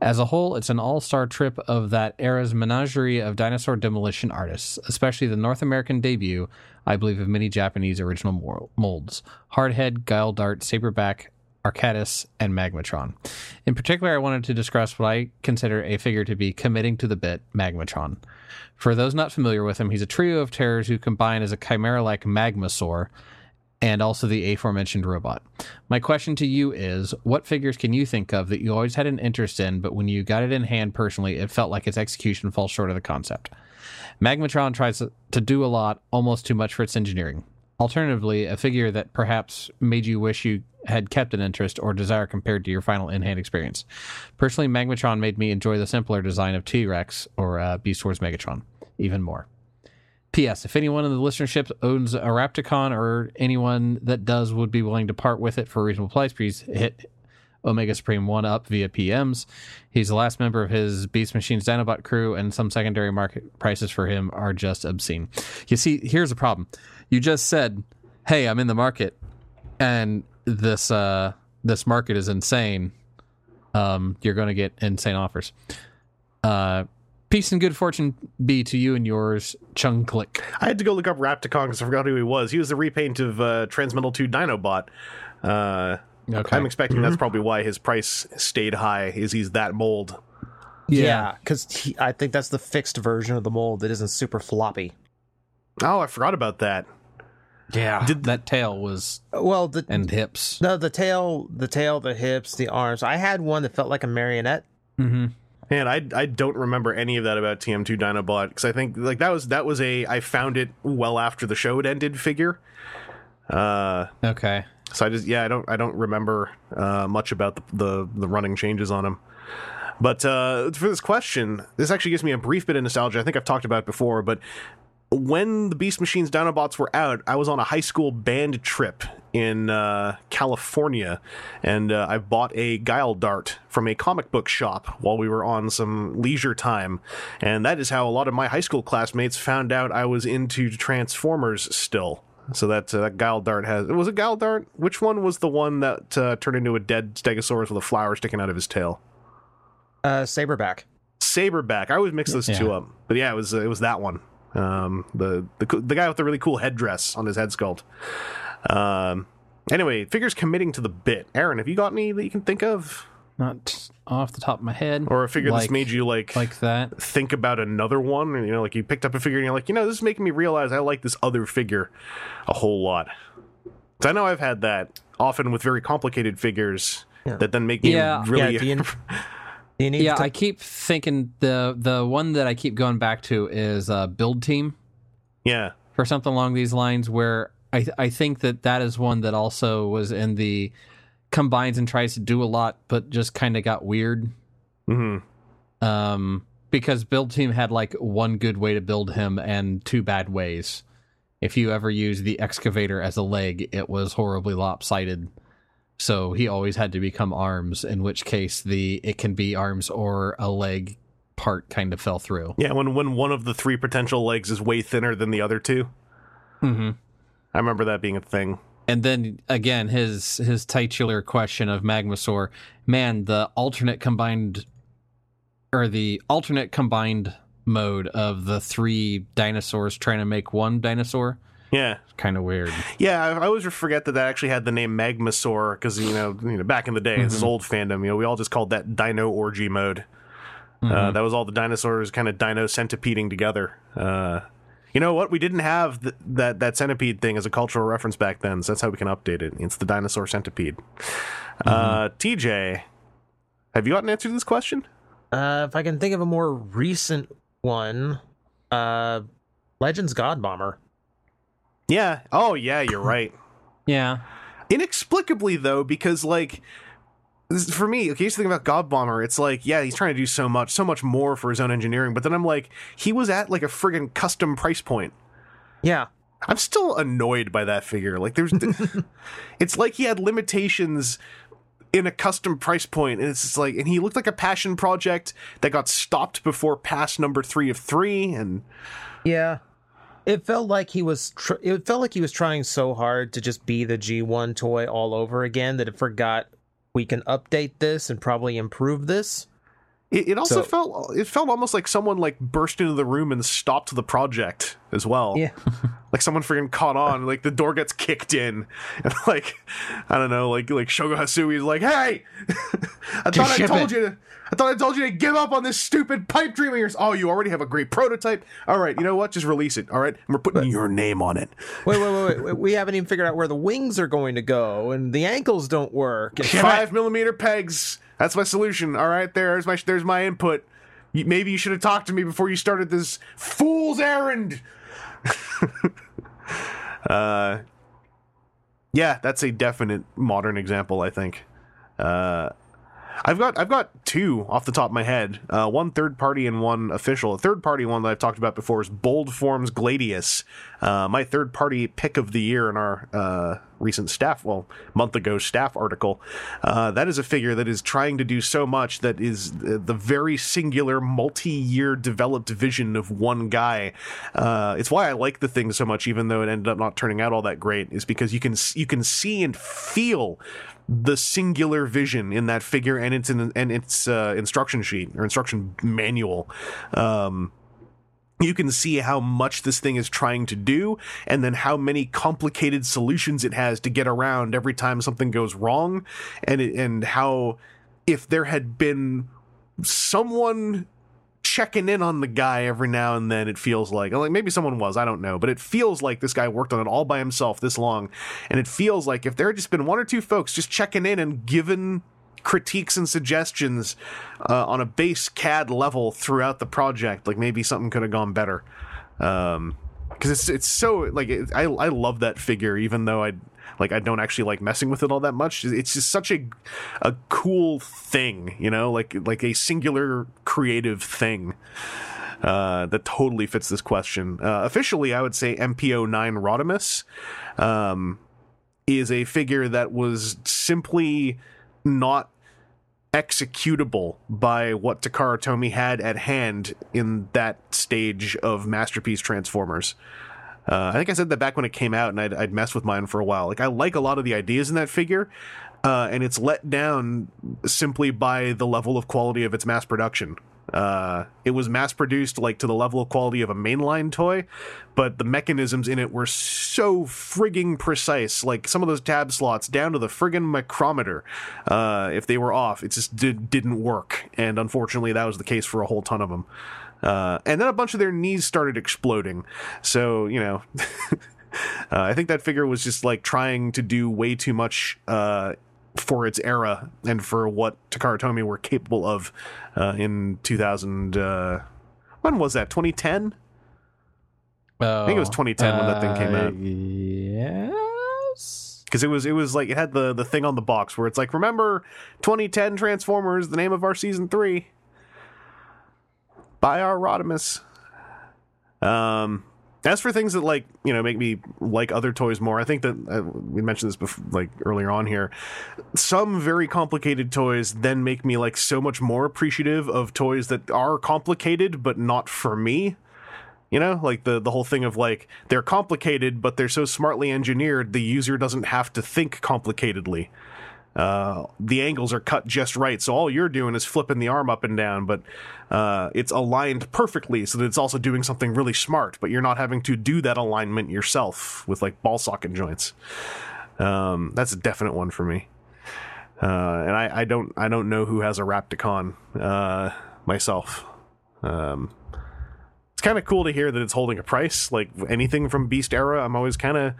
As a whole, it's an all star trip of that era's menagerie of dinosaur demolition artists, especially the North American debut, I believe, of many Japanese original molds Hardhead, Guiledart, Saberback, Archadis, and Magmatron. In particular, I wanted to discuss what I consider a figure to be committing to the bit, Magmatron. For those not familiar with him, he's a trio of terrors who combine as a chimera like Magmasaur and also the aforementioned robot. My question to you is what figures can you think of that you always had an interest in, but when you got it in hand personally, it felt like its execution falls short of the concept? Magmatron tries to do a lot, almost too much for its engineering. Alternatively, a figure that perhaps made you wish you had kept an interest or desire compared to your final in hand experience. Personally, Magmatron made me enjoy the simpler design of T Rex or uh, Beast Wars Megatron even more. P.S. If anyone in the listenership owns a Rapticon or anyone that does would be willing to part with it for a reasonable price, please hit Omega Supreme 1 up via PMs. He's the last member of his Beast Machines Dinobot crew, and some secondary market prices for him are just obscene. You see, here's the problem. You just said, hey, I'm in the market, and this uh, this market is insane. Um, you're going to get insane offers. Uh, peace and good fortune be to you and yours, Chung Click. I had to go look up Rapticon because I forgot who he was. He was the repaint of uh, Transmetal 2 Dinobot. Uh, Okay. I'm expecting that's probably why his price stayed high. Is he's that mold? Yeah, because I think that's the fixed version of the mold that isn't super floppy. Oh, I forgot about that. Yeah. Did- that tail was Well, the and hips. no, the tail, the tail, the hips, the arms. I had one that felt like a marionette. Mm-hmm. Man, I I don't remember any of that about TM2 Dinobot because I think like that was that was a I found it well after the show had ended figure. Uh, Okay. so I just yeah I don't I don't remember uh, much about the, the the running changes on him. But uh, for this question, this actually gives me a brief bit of nostalgia. I think I've talked about it before, but when the Beast Machines Dinobots were out, I was on a high school band trip in uh, California, and uh, I bought a Guiledart from a comic book shop while we were on some leisure time, and that is how a lot of my high school classmates found out I was into Transformers still. So that uh, that Guiledart has was it Guiledart? Which one was the one that uh, turned into a dead Stegosaurus with a flower sticking out of his tail? Uh, saberback. Saberback. I always mix those Yeah. two up, but yeah, it was it was that one. Um, the the the guy with the really cool headdress on his head sculpt. Um, anyway, figures committing to the bit. Aaron, have you got any that you can think of? not off the top of my head. or a figure like, that's made you like like that. think about another one and you know like you picked up a figure and you're like you know this is making me realize i like this other figure a whole lot so i know i've had that often with very complicated figures Yeah. that then make me Yeah. really Yeah, do you, do you need Yeah, to I keep thinking the the one that I keep going back to is uh, Build Team yeah or something along these lines. Where I I think that that is one that also was in the combines and tries to do a lot, but just kind of got weird. hmm Um, because Build Team had like one good way to build him and two bad ways. If you ever use the excavator as a leg, it was horribly lopsided. So he always had to become arms, in which case the it can be arms or a leg part kind of fell through. yeah when when one of the three potential legs is way thinner than the other two Mm-hmm. i remember that being a thing And then again, his his titular question of Magmasaur, man, the alternate combined or the alternate combined mode of the three dinosaurs trying to make one dinosaur, yeah It's kind of weird. Yeah, I I always forget that that actually had the name Magmasaur because you know, you know, back in the day, this is old fandom. You know, we all just called that Dino Orgy mode. Uh, that was all the dinosaurs kind of dino centipeding together. Uh, you know what? We didn't have th- that that centipede thing as a cultural reference back then, so that's how we can update it. It's the dinosaur centipede. Uh, TJ, have you got an answer to this question? Uh, if I can think of a more recent one, uh, Legends Godbomber. Yeah. Oh, yeah. You're right. Yeah. inexplicably though because like for me okay here's the thing about god bomber it's like yeah he's trying to do so much so much more for his own engineering but then i'm like he was at like a friggin custom price point Yeah, i'm still annoyed by that figure like there's it's like he had limitations in a custom price point and it's just like and he looked like a passion project that got stopped before pass number three of three and yeah. It felt like he was. Tr- it felt like he was trying so hard to just be the G1 toy all over again that it forgot we can update this and probably improve this. It, it also So- felt it felt almost like someone like burst into the room and stopped the project as well. Yeah. like someone freaking caught on. Like the door gets kicked in, and like I don't know, like like Shogo Hasui is like, "Hey, I thought I told it." you to." I thought I told you to give up on this stupid pipe dream of yours. Oh, you already have a great prototype. All right, you know what? Just release it. All right, and we're putting your name on it. Wait, wait, wait, wait. We haven't even figured out where the wings are going to go, and the ankles don't work. And Five millimeter pegs. That's my solution. All right, there's my there's my input. You- Maybe you should have talked to me before you started this fool's errand. uh, yeah, that's a definite modern example. I think. Uh, I've got I've got two off the top of my head. Uh, one third party and one official. A third party one that I've talked about before is Bold Forms Gladius. Uh, my third party pick of the year in our uh, recent staff, well, month ago staff article. Uh, that is a figure that is trying to do so much that is the very singular multi-year developed vision of one guy. Uh, it's why I like the thing so much, even though it ended up not turning out all that great. Is because you can you can see and feel the singular vision in that figure and its in, and its uh, instruction sheet or instruction manual. Um, you can see how much this thing is trying to do and then how many complicated solutions it has to get around every time something goes wrong. And it, and how if there had been someone checking in on the guy every now and then it feels like like maybe someone was i don't know but it feels like this guy worked on it all by himself this long. And it feels like if there had just been one or two folks just checking in and given critiques and suggestions uh, on a base cad level throughout the project like maybe something could have gone better um because it's it's so like it, I I love that figure even though I like I don't actually like messing with it all that much. It's just such a a cool thing, you know, like like a singular creative thing. Uh, that totally fits this question. Uh, officially, I would say MPO nine Rodimus um, is a figure that was simply not executable by what Takara Tomy had at hand in that stage of Masterpiece Transformers. Uh, I think I said that back when it came out, and I'd, I'd mess with mine for a while. Like I like a lot of the ideas in that figure, uh, and it's let down simply by the level of quality of its mass production. Uh, it was mass produced like to the level of quality of a mainline toy, but the mechanisms in it were so frigging precise. Like some of those tab slots down to the friggin' micrometer. Uh, if they were off, it just did, didn't work. And unfortunately, that was the case for a whole ton of them. Uh, and then a bunch of their knees started exploding. So, you know, uh, I think that figure was just like trying to do way too much uh, for its era and for what Takara Tomy were capable of uh, in 2000. Uh, when was that? 2010? I think it was 2010 when that thing came out. Yes. Because it was it was like it had the the thing on the box where it's like remember 2010 Transformers, the name of our season three. By our Rodimus. Um, as for things that like you know make me like other toys more, I think that uh, we mentioned this before, like earlier on here. Some very complicated toys then make me like so much more appreciative of toys that are complicated but not for me. You know, like the the whole thing of like they're complicated but they're so smartly engineered the user doesn't have to think complicatedly. Uh, the angles are cut just right, so all you're doing is flipping the arm up and down, but uh, it's aligned perfectly so that it's also doing something really smart, but you're not having to do that alignment yourself with like ball socket joints. Um, that's a definite one for me. Uh, and I, I don't I don't know who has a Rapticon uh, myself. Um, it's kind of cool to hear that it's holding a price. Like anything from Beast era, I'm always kind of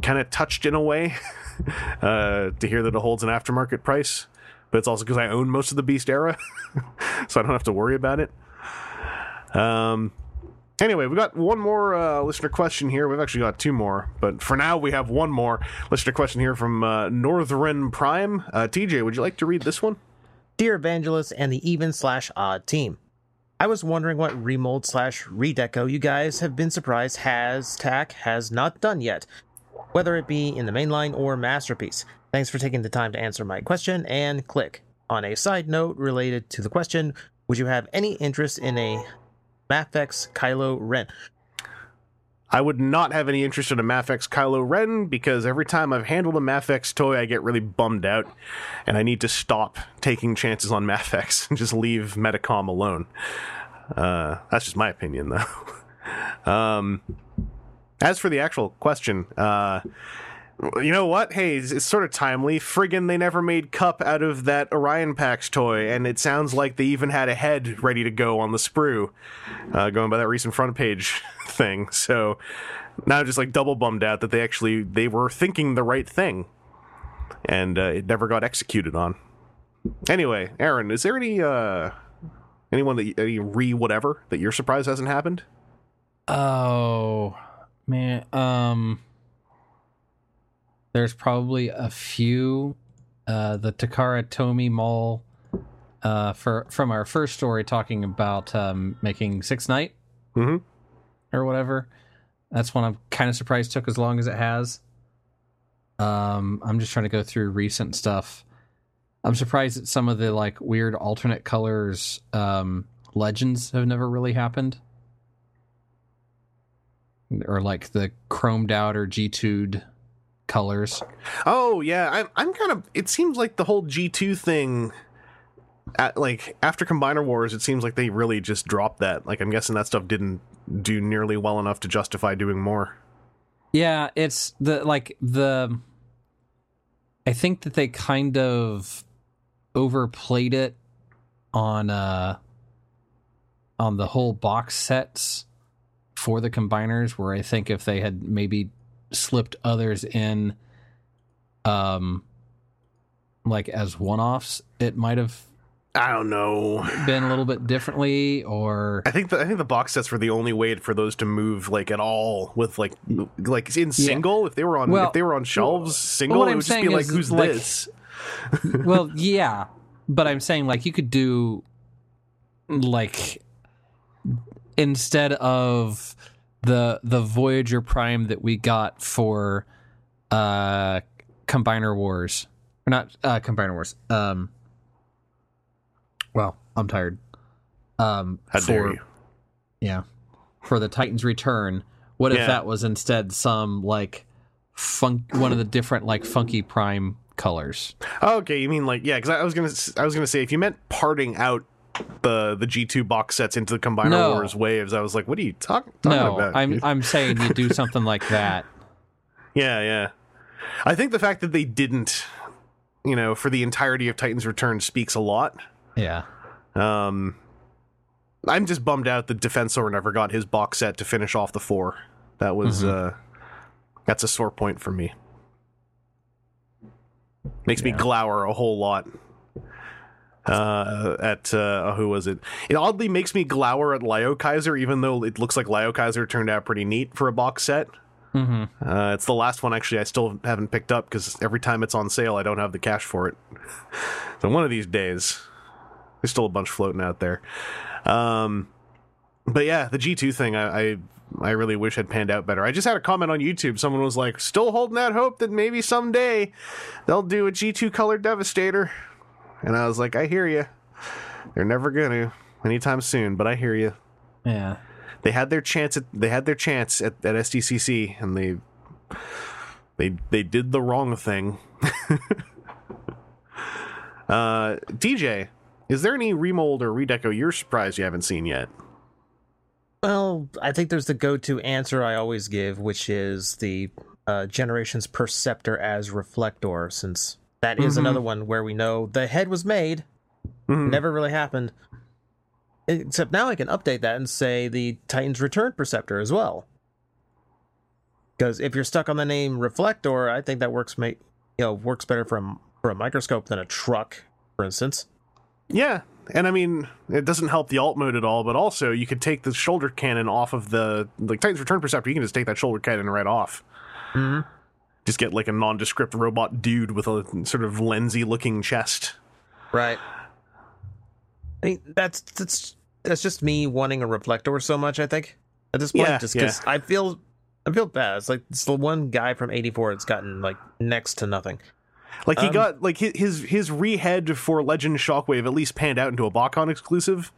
kind of touched in a way uh, to hear that it holds an aftermarket price. But it's also because I own most of the Beast era, so I don't have to worry about it. Um. Anyway, we've got one more uh, listener question here. We've actually got two more, but for now we have one more listener question here from uh, Northern Prime. Uh, TJ, would you like to read this one? Dear Evangelist and the even slash odd team. I was wondering what remold slash redeco you guys have been surprised has TAC has not done yet, whether it be in the mainline or masterpiece. Thanks for taking the time to answer my question and click. On a side note related to the question, would you have any interest in a Mafex Kylo Ren? I would not have any interest in a Mafex Kylo Ren because every time I've handled a Mafex toy, I get really bummed out, and I need to stop taking chances on Mafex and just leave Medicom alone. Uh, that's just my opinion, though. um, as for the actual question, uh, you know what? Hey, it's, it's sort of timely. Friggin' they never made Kup out of that Orion Pax toy, and it sounds like they even had a head ready to go on the sprue, uh, going by that recent front page thing. So now I'm just like double bummed out that they actually they were thinking the right thing, and uh, it never got executed on. Anyway, Aaron, is there any uh anyone that any re whatever that you're surprised hasn't happened? Oh man, um, there's probably a few. Uh, the Takara Tomy Mall, uh, for from our first story talking about um making Six Night Mm-hmm. or whatever. That's one I'm kind of surprised took as long as it has. Um, I'm just trying to go through recent stuff. I'm surprised that some of the like weird alternate colors um, legends have never really happened, or like the chromed out or G2'd colors. Oh yeah, I'm I'm kind of. It seems like the whole G two thing, at, like after Combiner Wars, it seems like they really just dropped that. Like I'm guessing that stuff didn't do nearly well enough to justify doing more. Yeah, it's the like the. I think that they kind of overplayed it on uh on the whole box sets for the combiners where I think if they had maybe slipped others in um like as one-offs it might have I don't know. been a little bit differently or I think the, I think the box sets were the only way for those to move like at all with like like in single? If they were on Well, if they were on shelves single what it would just be like who's like- this? well, yeah, but I'm saying like you could do like instead of the the Voyager Prime that we got for uh Combiner Wars. Or not uh Combiner Wars. Um well, I'm tired. Um how for, dare you Yeah. For the Titans Return. What if that was instead some like funk one of the different like funky prime colors? Oh, okay you mean like yeah because I was gonna I was gonna say if you meant parting out the the G2 box sets into the Combiner No. Wars waves. I was like, what are you talk, talking no, about? I'm dude? I'm saying you do something like that. Yeah, yeah. I think the fact that they didn't, you know, for the entirety of Titan's Return speaks a lot. Yeah. Um, I'm just bummed out that Defensor never got his box set to finish off the four. That was uh, that's a sore point for me. Makes me glower a whole lot. Uh, at uh, who was it? It oddly makes me glower at Liokaiser, even though it looks like Liokaiser turned out pretty neat for a box set. hmm Uh, it's the last one actually I still haven't picked up because every time it's on sale I don't have the cash for it. so one of these days, there's still a bunch floating out there. Um, but yeah, the G2 thing I, I I really wish had panned out better. I just had a comment on YouTube. Someone was like, "Still holding out hope that maybe someday they'll do a G2 color Devastator," and I was like, "I hear you. They're never gonna anytime soon, but I hear you." Yeah. they had their chance at they had their chance at, at SDCC and they they they did the wrong thing. uh DJ, is there any remold or redeco you're surprised you haven't seen yet? Well, I think there's the go-to answer I always give, which is the uh, Generations Perceptor as Reflector, since that is Mhm. another one where we know the head was made, Mhm. never really happened. Except now I can update that and say the Titans Return Perceptor as well. Because if you're stuck on the name Reflector, I think that works make you know works better for a, for a microscope than a truck, for instance. Yeah. And I mean, it doesn't help the alt mode at all, but also you could take the shoulder cannon off of the like Titan's Return Perceptor, you can just take that shoulder cannon right off. Mhm. Just get like a nondescript robot dude with a sort of lensy looking chest. Right. I mean, that's that's that's just me wanting a reflector so much. I think at this point, Yeah, just because I feel I feel bad. It's like it's the one guy from '84 that's gotten like next to nothing. Like he Um, got like his his rehead for Legend Shockwave at least panned out into a BotCon exclusive.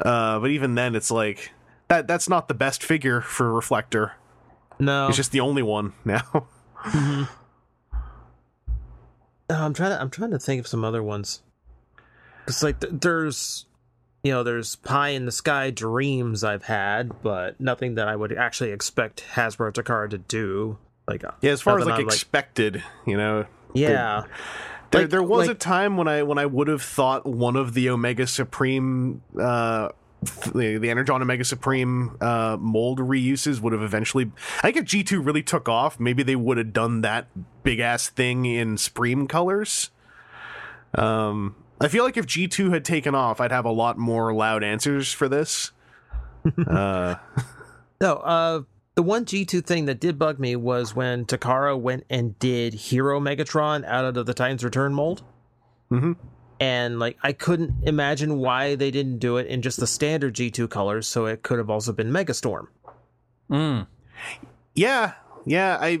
Uh, but even then, it's like that that's not the best figure for Reflector. No, It's just the only one now. No, I'm trying to I'm trying to think of some other ones. It's like th- there's you know there's pie in the sky dreams I've had, but nothing that I would actually expect Hasbro Takara to do. Like uh, yeah, as far as like I'm, expected, you know, yeah, there Like- there was a time when I when I would have thought one of the Omega Supreme. Uh, the, the Energon Omega Supreme uh, mold reuses would have eventually. I think if G2 really took off, maybe they would have done that big ass thing in Supreme colors. Um, I feel like if G2 had taken off, I'd have a lot more loud answers for this. uh, No, uh, the one G2 thing that did bug me was when Takara went and did Hero Megatron out of the Titans Return mold. Mhm. And, like, I couldn't imagine why they didn't do it in just the standard G2 colors, so it could have also been Megastorm. Mm. Yeah, yeah. I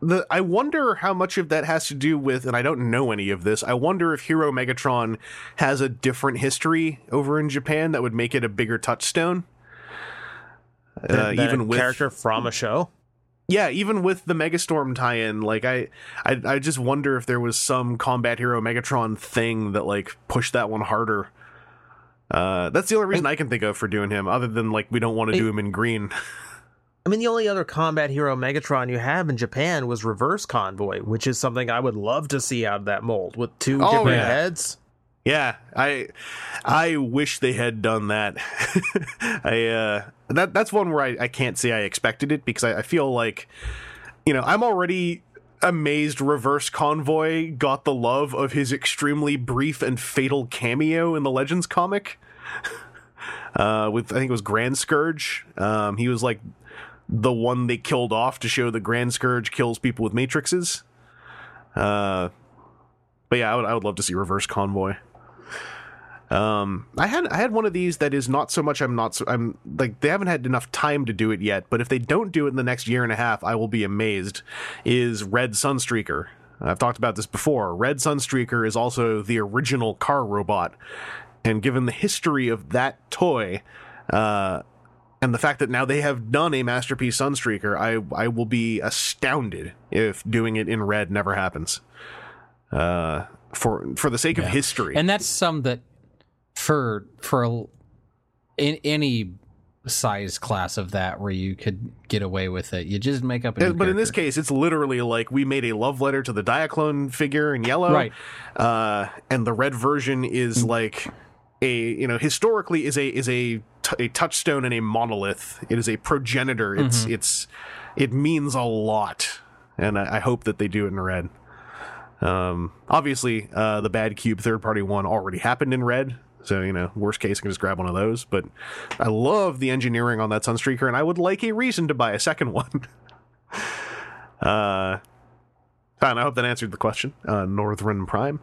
the I wonder how much of that has to do with, and I don't know any of this. I wonder if Hero Megatron has a different history over in Japan that would make it a bigger touchstone. Uh, Than- than a even with character from a show. Yeah, even with the Megastorm tie-in, like I, I, I just wonder if there was some Combat Hero Megatron thing that like pushed that one harder. Uh, that's the only reason I, can think of for doing him, other than like we don't want to do him in green. I mean, the only other combat hero Megatron you have in Japan was Reverse Convoy, which is something I would love to see out of that mold with two Oh, different yeah. heads. Yeah, I I wish they had done that. I uh that that's one where I, I can't say I expected it because I, I feel like you know, I'm already amazed reverse convoy got the love of his extremely brief and fatal cameo in the Legends comic. Uh with I think it was Grand Scourge. Um he was like the one they killed off to show that Grand Scourge kills people with matrices. Uh but yeah, I would I would love to see reverse convoy. Um, I had I had one of these that is not so much. I'm not. So, I'm like they haven't had enough time to do it yet. But if they don't do it in the next year and a half, I will be amazed. Is Red Sunstreaker? I've talked about this before. Red Sunstreaker is also the original car robot, and given the history of that toy, uh, and the fact that now they have done a masterpiece Sunstreaker, I I will be astounded if doing it in red never happens. Uh, for for the sake of history, And that's some that for for a, in any size class of that where you could get away with it. You just make up but in this case, it's literally like we made a love letter to the Diaclone figure in yellow, Right. Uh, and the red version is Mm. like a you know historically is a is a t- a touchstone and a monolith. It is a progenitor. It's Mm-hmm. it's it means a lot, and I, I hope that they do it in red. Um, obviously, uh, the BadCube third party one already happened in red. So, you know, worst case, I can just grab one of those. But I love the engineering on that Sunstreaker, and I would like a reason to buy a second one. uh, fine, I hope that answered the question. Uh, Northern Prime.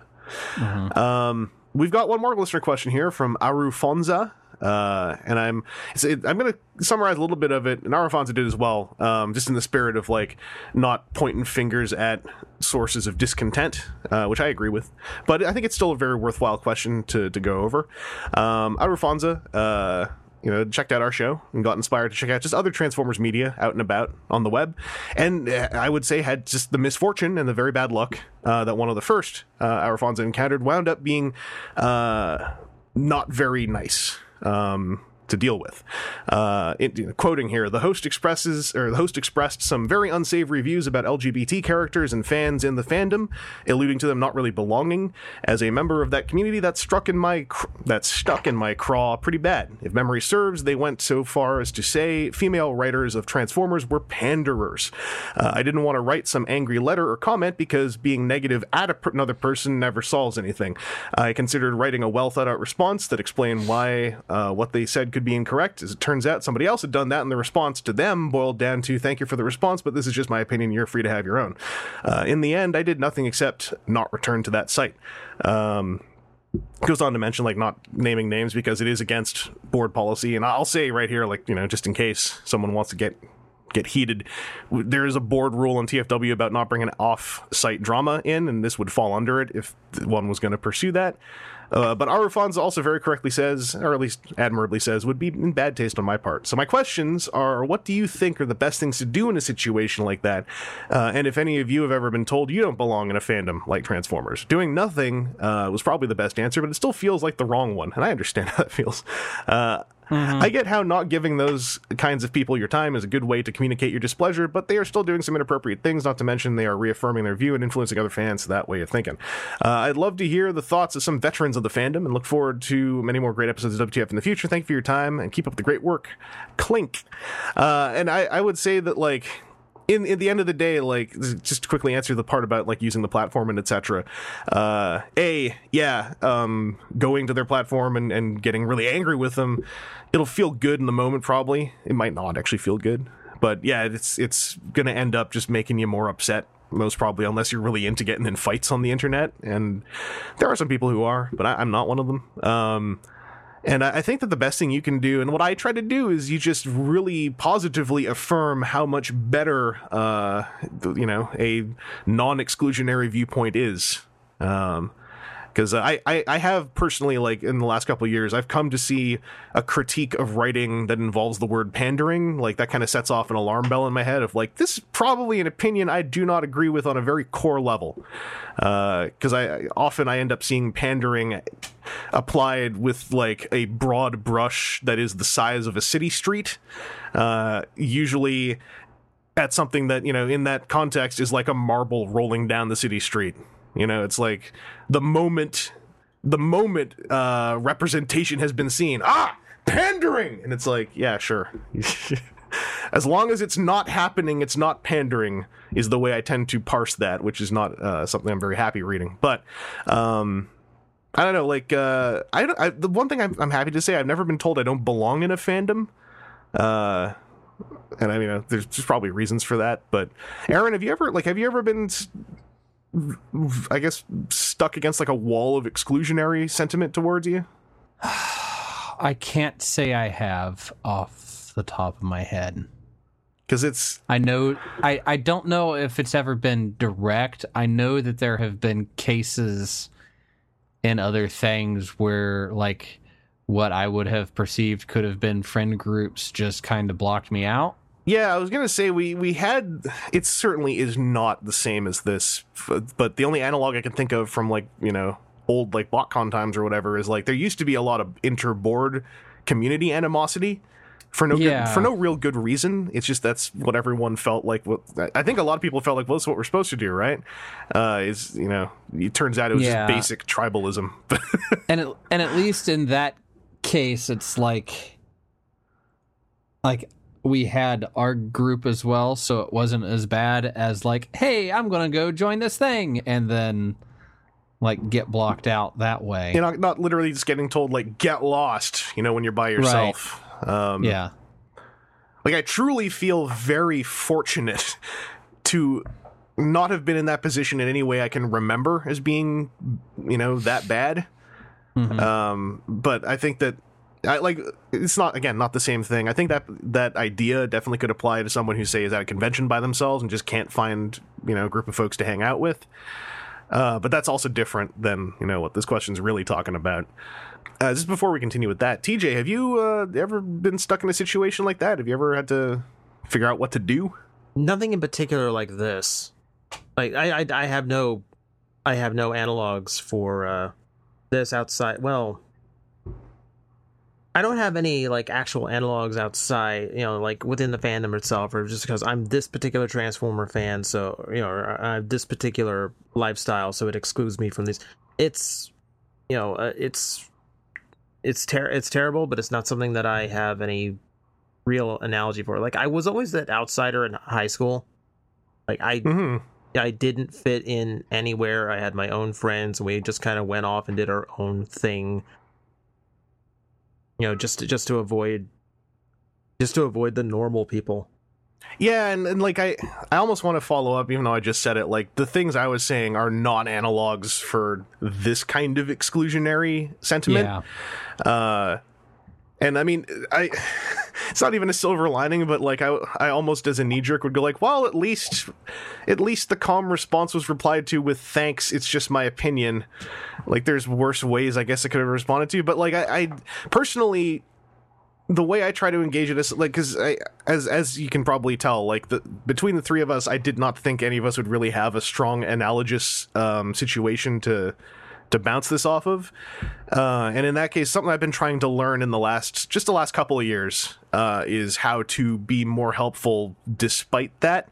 Um, we've got one more listener question here from Aru Fonza. Uh, and I'm it, I'm going to summarize a little bit of it, and Arafonza did as well, um, just in the spirit of like not pointing fingers at sources of discontent, uh, which I agree with. But I think it's still a very worthwhile question to to go over. Um, uh, you know, checked out our show and got inspired to check out just other Transformers media out and about on the web, and uh, I would say had just the misfortune and the very bad luck uh, that one of the first uh, encountered wound up being uh, not very nice. Um, to deal with. Uh, it, you know, quoting here, the host expresses or the host expressed some very unsavory views about LGBT characters and fans in the fandom, alluding to them not really belonging. As a member of that community, that struck in my cr- that stuck in my craw pretty bad. If memory serves, they went so far as to say female writers of Transformers were panderers. Uh, I didn't want to write some angry letter or comment because being negative at per- another person never solves anything. I considered writing a well thought out response that explained why uh, what they said could be incorrect. As it turns out, somebody else had done that, and the response to them boiled down to "Thank you for the response, but this is just my opinion. You're free to have your own." Uh, in the end, I did nothing except not return to that site. Um, goes on to mention like not naming names because it is against board policy and i'll say right here like you know just in case someone wants to get get heated there is a board rule in tfw about not bringing off-site drama in and this would fall under it if one was going to pursue that uh, but Arufonza also very correctly says, or at least admirably says, would be in bad taste on my part. So my questions are, what do you think are the best things to do in a situation like that? Uh, and if any of you have ever been told you don't belong in a fandom like Transformers, doing nothing uh, was probably the best answer, but it still feels like the wrong one, and I understand how that feels. Uh, I get how not giving those kinds of people your time is a good way to communicate your displeasure, but they are still doing some inappropriate things, not to mention they are reaffirming their view and influencing other fans that way of thinking. Uh, I'd love to hear the thoughts of some veterans of the fandom and look forward to many more great episodes of WTF in the future. Thank you for your time and keep up the great work. Clink. Uh, and I, I would say that, like, in in the end of the day, like just to quickly answer the part about like using the platform and etc. Uh, a yeah, um, going to their platform and, and getting really angry with them, it'll feel good in the moment. Probably it might not actually feel good, but yeah, it's it's gonna end up just making you more upset. Most probably, unless you're really into getting in fights on the internet, and there are some people who are, but I, I'm not one of them. Um, and I think that the best thing you can do, and what I try to do, is you just really positively affirm how much better, uh, you know, a non-exclusionary viewpoint is. Um, because I, I I have personally like in the last couple of years I've come to see a critique of writing that involves the word pandering. Like that kind of sets off an alarm bell in my head of like this is probably an opinion I do not agree with on a very core level. Because I I- often I end up seeing pandering applied with like a broad brush that is the size of a city street. Uh, usually at something that you know in that context is like a marble rolling down the city street you know it's like the moment the moment uh representation has been seen. Ah pandering! And it's like yeah sure. As long as it's not happening it's not pandering is the way i tend to parse that which is not uh, something i'm very happy reading. But um I don't know, like uh, I, I the one thing I'm, I'm happy to say I've never been told I don't belong in a fandom, uh, and I mean uh, there's probably reasons for that. But Aaron, have you ever like have you ever been, I guess, stuck against like a wall of exclusionary sentiment towards you? I can't say I have off the top of my head. Because it's I know I, I don't know if it's ever been direct. I know that there have been cases and other things where like what I would have perceived could have been friend groups just kind of blocked me out. Yeah, I was gonna say we we had. It certainly is not the same as this, but the only analog I can think of from like you know old like BotCon times or whatever is like there used to be a lot of inter-board community animosity for no Yeah. good, for no real good reason. It's just that's what everyone felt like. What I think a lot of people felt like, well, that's what we're supposed to do, right? Uh, is you know, it turns out it was Yeah. just basic tribalism. and it, and at least in that case it's like like we had our group as well so it wasn't as bad as like hey i'm gonna go join this thing and then like get blocked out that way you know, not literally just getting told like get lost. You know, when you're by yourself. Um, yeah Like I truly feel very fortunate to not have been in that position in any way I can remember as being, you know, that bad. Mhm. Um, but I think that I like it's not again not the same thing. I think that that idea definitely could apply to someone who say is at a convention by themselves and just can't find you know a group of folks to hang out with. Uh, but that's also different than you know what this question's really talking about. Uh, just before we continue with that, TJ, have you uh, ever been stuck in a situation like that? Have you ever had to figure out what to do? Nothing in particular like this. Like I, I, I have no, I have no analogs for uh, this outside. Well, I don't have any like actual analogs outside. You know, like within the fandom itself, or just because I'm this particular Transformer fan, so you know, or I have this particular lifestyle, so it excludes me from these. It's, you know, uh, it's, it's ter- it's terrible, but it's not something that I have any real analogy for. Like I was always that outsider in high school. Like I hmm I didn't fit in anywhere. I had my own friends and we just kind of went off and did our own thing. You know, just to, just to avoid just to avoid the normal people. Yeah, and, and like I, I almost want to follow up, even though I just said it. Like the things I was saying are not analogs for this kind of exclusionary sentiment. yeah Uh, and I mean, I, it's not even a silver lining, but like I, I almost as a knee jerk would go like, well, at least, at least the calm response was replied to with thanks. It's just my opinion. Like there's worse ways I guess I could have responded to, but like I, I personally, the way I try to engage it is like because as as you can probably tell, like the between the three of us, I did not think any of us would really have a strong analogous um, situation to to bounce this off of. Uh, and in that case, something I've been trying to learn in the last just the last couple of years uh, is how to be more helpful despite that.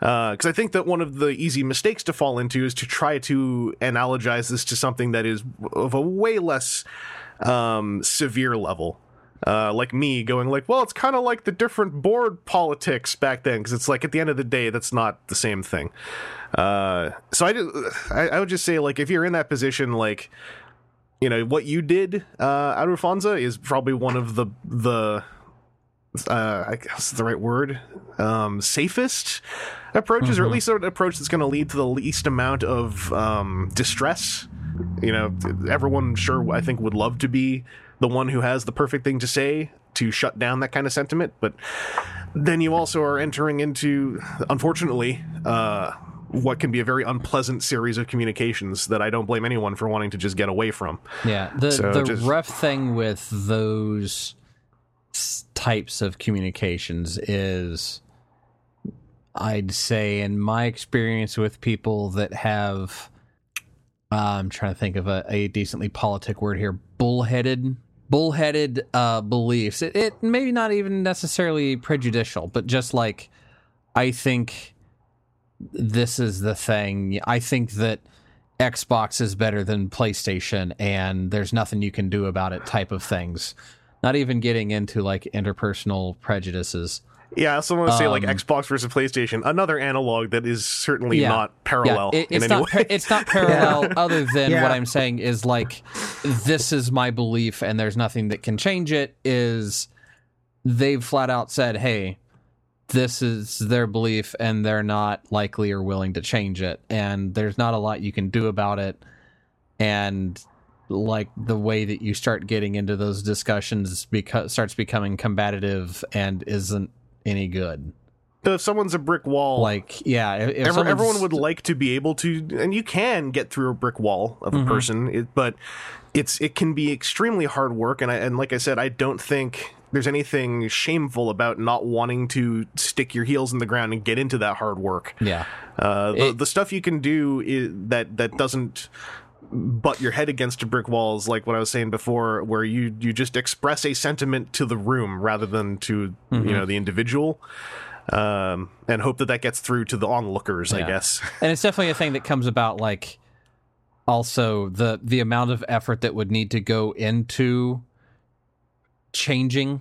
Because I think that one of the easy mistakes to fall into is to try to analogize this to something that is of a way less um, severe level. Uh, like me going like, well, it's kind of like the different board politics back then, because it's like at the end of the day, that's not the same thing. Uh, so I, I, I would just say like if you're in that position, like you know what you did uh, Fonza is probably one of the the uh, I guess the right word um, safest approaches, or at least an approach that's going to lead to the least amount of um, distress. You know, everyone sure I think would love to be the one who has the perfect thing to say to shut down that kind of sentiment, but then you also are entering into, unfortunately, uh, what can be a very unpleasant series of communications that I don't blame anyone for wanting to just get away from. Yeah, the So the just- rough thing with those types of communications is, I'd say, in my experience with people that have, uh, I'm trying to think of a, a decently politic word here, bullheaded, bullheaded uh, beliefs. It, it maybe not even necessarily prejudicial, but just like, I think this is the thing. I think that Xbox is better than PlayStation and there's nothing you can do about it type of things. Not even getting into like interpersonal prejudices. Yeah, someone also want to say like Um, Xbox versus PlayStation, another analog that is certainly Yeah. not parallel yeah, it- in it's any not way. it's not parallel other than Yeah. what I'm saying is like this is my belief and there's nothing that can change it is they've flat out said, "Hey, this is their belief and they're not likely or willing to change it and there's not a lot you can do about it." And like the way that you start getting into those discussions beca- starts becoming combative and isn't any good. So if someone's a brick wall, Like, yeah, if, if Every- everyone would like to be able to, and you can get through a brick wall of a Mhm. person, it, but it's it can be extremely hard work. And I, and like I said, I don't think there's anything shameful about not wanting to stick your heels in the ground and get into that hard work. yeah. Uh, the, It- the stuff you can do is, that that doesn't butt your head against brick walls like what I was saying before where you you just express a sentiment to the room rather than to you know the individual um and hope that that gets through to the onlookers I guess. And it's definitely a thing that comes about like also the the amount of effort that would need to go into changing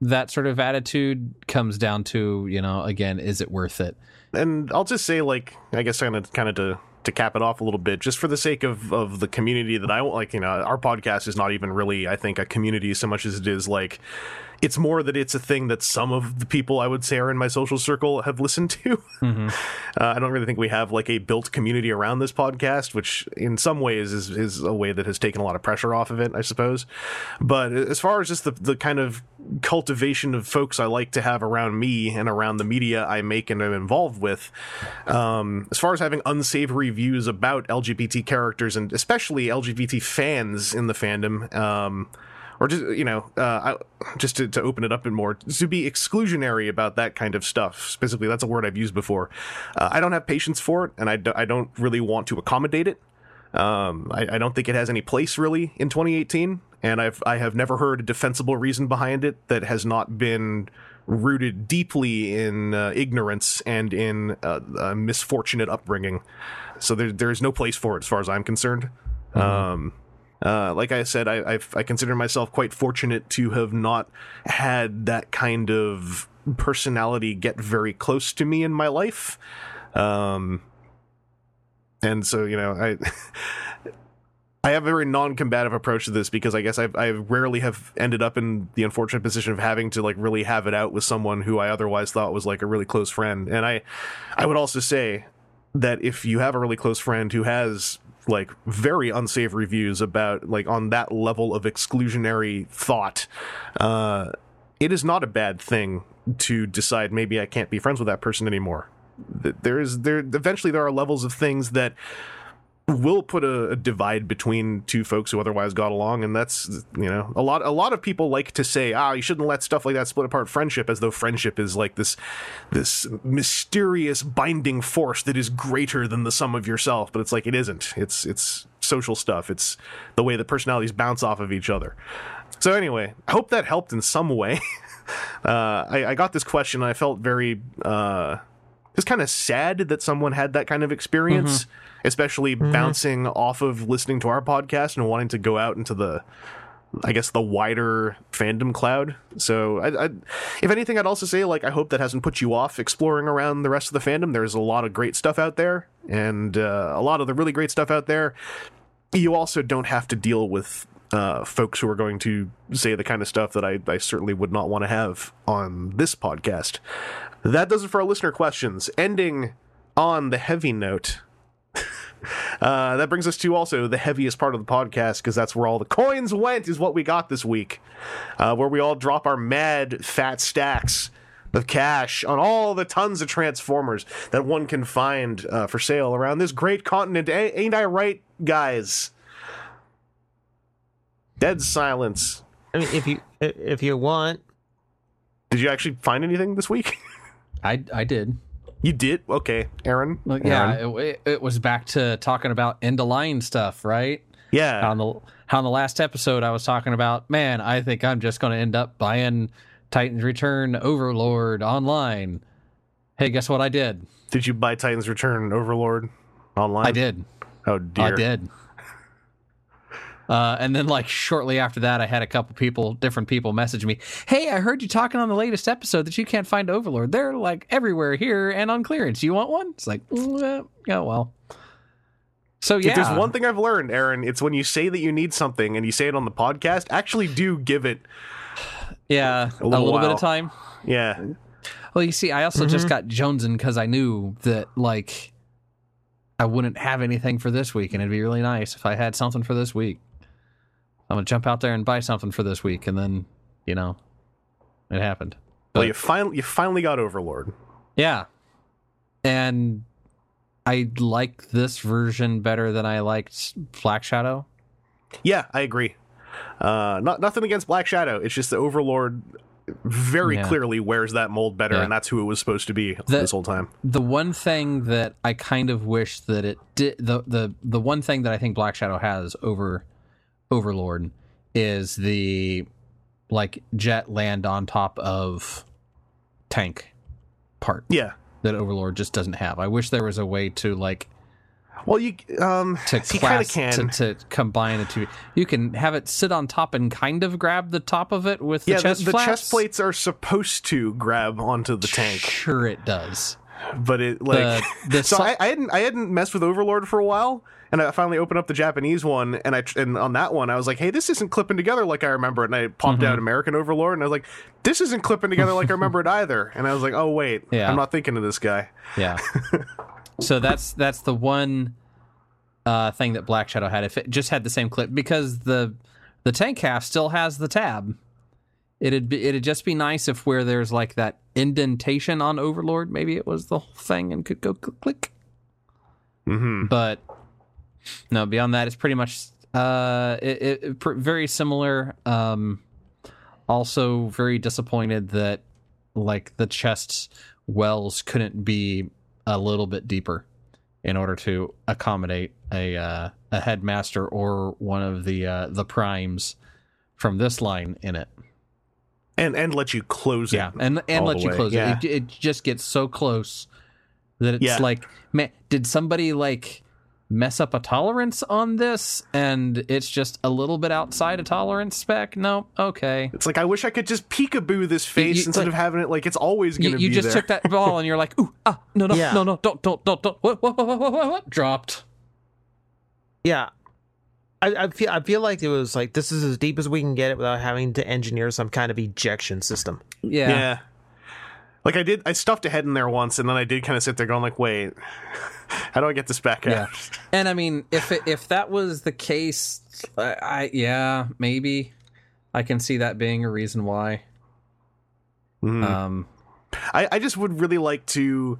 that sort of attitude comes down to you know again is it worth it? And I'll just say, like, I guess kind of, kind of to to cap it off a little bit, just for the sake of of the community that I like. You know, our podcast is not even really, I think, a community so much as it is like. It's more that it's a thing that some of the people I would say are in my social circle have listened to. Uh, I don't really think we have like a built community around this podcast, which in some ways is is a way that has taken a lot of pressure off of it, I suppose. But as far as just the the kind of cultivation of folks I like to have around me and around the media I make and am involved with, um, as far as having unsavory views about LGBT characters and especially LGBT fans in the fandom, um, or just you know, uh, I, just to, to open it up and more, to be exclusionary about that kind of stuff. Specifically, that's a word I've used before. Uh, I don't have patience for it, and I, do, I don't really want to accommodate it. Um, I, I don't think it has any place really in 2018, and I've I have never heard a defensible reason behind it that has not been rooted deeply in uh, ignorance and in uh, a misfortunate upbringing. So there there is no place for it as far as I'm concerned. Um, uh, like I said, I I've, I consider myself quite fortunate to have not had that kind of personality get very close to me in my life. Um, and so you know i i have a very non-combative approach to this because i guess I've, i rarely have ended up in the unfortunate position of having to like really have it out with someone who i otherwise thought was like a really close friend and i i would also say that if you have a really close friend who has like very unsavory views about like on that level of exclusionary thought uh it is not a bad thing to decide maybe i can't be friends with that person anymore. There is there eventually there are levels of things that will put a, a divide between two folks who otherwise got along and that's you know a lot a lot of people like to say ah you shouldn't let stuff like that split apart friendship as though friendship is like this this mysterious binding force that is greater than the sum of yourself. But it's like it isn't. It's it's social stuff. It's the way that personalities bounce off of each other. So anyway i hope that helped in some way. Uh, I, I got this question and i felt very uh, just kind of sad that someone had that kind of experience, especially bouncing off of listening to our podcast and wanting to go out into the, I guess, the wider fandom cloud. So, I, I, if anything, I'd also say, like, I hope that hasn't put you off exploring around the rest of the fandom. There's a lot of great stuff out there, and uh, a lot of the really great stuff out there. You also don't have to deal with uh, folks who are going to say the kind of stuff that I, I certainly would not want to have on this podcast. That does it for our listener questions. Ending on the heavy note. Uh, that brings us to also the heaviest part of the podcast because that's where all the coins went, is what we got this week. Uh, where we all drop our mad fat stacks of cash on all the tons of Transformers that one can find uh, for sale around this great continent. A- ain't I right, guys? Dead silence. I mean, if you if you want, Did you actually find anything this week? i i did you did? Okay, Aaron. Like, yeah it, it, it was back to talking about end of line stuff right Yeah. on the how in the last episode I was talking about, man, I think I'm just going to end up buying Titans Return Overlord online. Hey, guess what I did? Did you buy Titans Return Overlord online? I did. Oh dear. I did. Uh, and then, like shortly after that, I had a couple people, different people, message me. Hey, I heard you talking on the latest episode that you can't find Overlord. They're like everywhere here and on clearance. You want one? It's like, mm, uh, yeah, well. So yeah, If there's one thing I've learned, Aaron, it's when you say that you need something and you say it on the podcast, actually do give it. yeah, a little little, bit of time. Yeah. Well, you see, I also just got Jonesing because I knew that like I wouldn't have anything for this week, and it'd be really nice if I had something for this week. I'm gonna jump out there and buy something for this week, and then you know, it happened. Well, you finally you finally got Overlord. Yeah, and I like this version better than I liked Black Shadow. Yeah, I agree. Uh, not nothing against Black Shadow. It's just the Overlord. very Yeah. clearly wears that mold better, Yeah. and that's who it was supposed to be The- this whole time. the one thing that I kind of wish that it did the the the one thing that I think Black Shadow has over Overlord is the like jet land on top of tank part Yeah. that Overlord just doesn't have. I wish there was a way to like Well, you um, to class can. to, to combine the two. You can have it sit on top and kind of grab the top of it with the yeah, chest the, the chest plates are supposed to grab onto the tank, Sure, it does. but it like The- the so so- I, I hadn't I hadn't messed with Overlord for a while, and I finally opened up the Japanese one, and I and on that one I was like, hey, this isn't clipping together like I remember, it. and I popped Mm-hmm. out American Overlord, and I was like, this isn't clipping together like I remember it either, and I was like, oh wait, Yeah. I'm not thinking of this guy. Yeah. so that's that's the one uh, thing that Black Shadow had. If it just had the same clip, because the the tank half still has the tab. It'd be it'd just be nice if where there's like that indentation on Overlord, maybe it was the whole thing and could go click. click. hmm But no, beyond that, it's pretty much uh, it, it, pr- very similar. Um, also, very disappointed that like the chest wells couldn't be a little bit deeper in order to accommodate a uh, a headmaster or one of the uh, the primes from this line in it. And and let you close Yeah, it. and and let you way. close Yeah. it. it. It just gets so close that it's Yeah. like, man, did somebody like mess up a tolerance on this, and it's just a little bit outside a tolerance spec? No, okay. It's like I wish I could just peekaboo this face you- instead of having it like it's always going to be you be just there. took that ball and you're like, ooh, ah, no, no, Yeah. no, no, don't, don't, don't, don't. What, what, what, what, what, what? Dropped. Yeah. I, I feel I feel like it was like this is as deep as we can get it without having to engineer some kind of ejection system. Yeah. Yeah. Like I did, I stuffed a head in there once, and then I did kind of sit there going like, "Wait, how do I get this back Yeah. out?" And I mean, if it, if that was the case, I, I yeah, maybe I can see that being a reason why. Mhm. Um, I, I just would really like to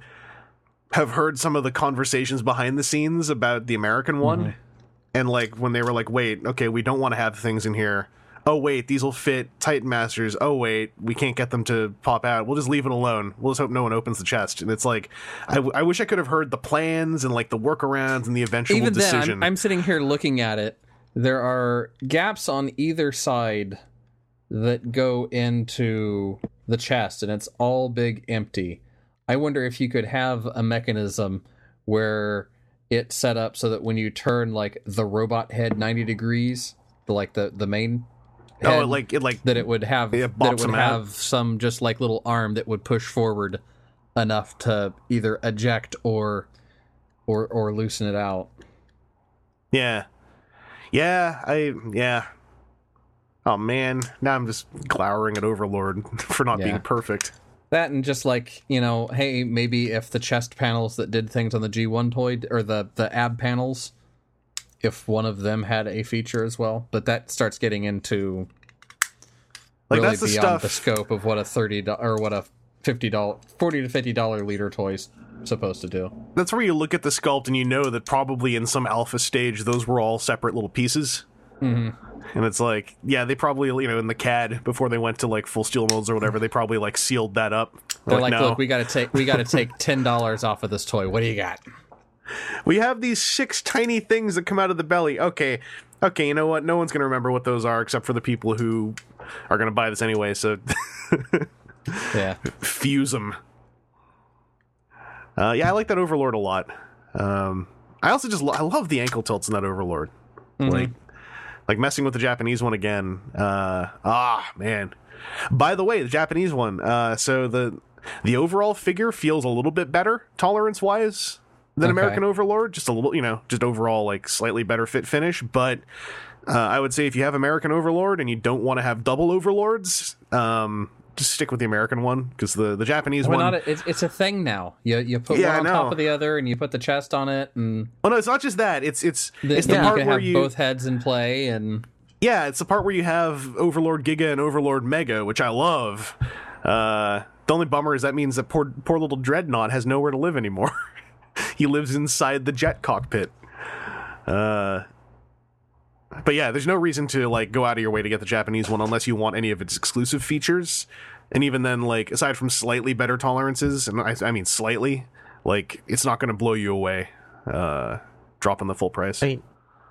have heard some of the conversations behind the scenes about the American one, Mm-hmm. and like when they were like, "Wait, okay, we don't want to have things in here." Oh wait, these will fit Titan Masters. Oh wait, we can't get them to pop out. We'll just leave it alone. We'll just hope no one opens the chest. And it's like, I, w- I wish I could have heard the plans and like the workarounds and the eventual even then. I'm, I'm sitting here looking at it. There are gaps on either side that go into the chest, and it's all big empty. I wonder if you could have a mechanism where it's set up so that when you turn like the robot head 90 degrees, like the the main oh, it like it like that it would have Yeah, that it would them out. have some just like little arm that would push forward enough to either eject or or or loosen it out. Yeah. Yeah, I yeah. Oh man, now I'm just glowering at Overlord for not Yeah. being perfect. That and just like you know, hey, maybe if the chest panels that did things on the G1 toy or the the ab panels, if one of them had a feature as well, but that starts getting into Like really that's the beyond stuff. the scope of what a thirty or what a fifty dollar, forty to fifty dollar leader toy's supposed to do. That's where you look at the sculpt and you know that probably in some alpha stage those were all separate little pieces. Mm-hmm. And it's like, yeah, they probably you know in the CAD before they went to like full steel molds or whatever, they probably like sealed that up. They're like, no, look, we got to take we got to take ten dollars off of this toy. What do you got? We have these six tiny things that come out of the belly. Okay, okay, you know what? No one's gonna remember what those are except for the people who are gonna buy this anyway. So Yeah, fuse them. Uh, yeah, I like that Overlord a lot. Um, I also just lo- I love the ankle tilts in that Overlord. Like, like messing with the Japanese one again. Uh, ah, man. By the way, the Japanese one. Uh, so the the overall figure feels a little bit better tolerance wise than Okay. American Overlord. Just a little, you know, just overall like slightly better fit finish. But uh, I would say if you have American Overlord and you don't want to have double Overlords, um, just stick with the American one because the the Japanese well, one. not a, it's it's a thing now. You you put Yeah, one on top of the other, and you put the chest on it, and Oh no, it's not just that. It's it's the, it's the you part can where have you both heads in play, and yeah, it's the part where you have Overlord Giga and Overlord Mega, which I love. Uh, the only bummer is that means that poor poor little Dreadnought has nowhere to live anymore. he lives inside the jet cockpit. Uh, but yeah, there's no reason to like go out of your way to get the Japanese one unless you want any of its exclusive features. And even then, like aside from slightly better tolerances, and I, I mean slightly, like it's not going to blow you away, uh, dropping the full price. I mean,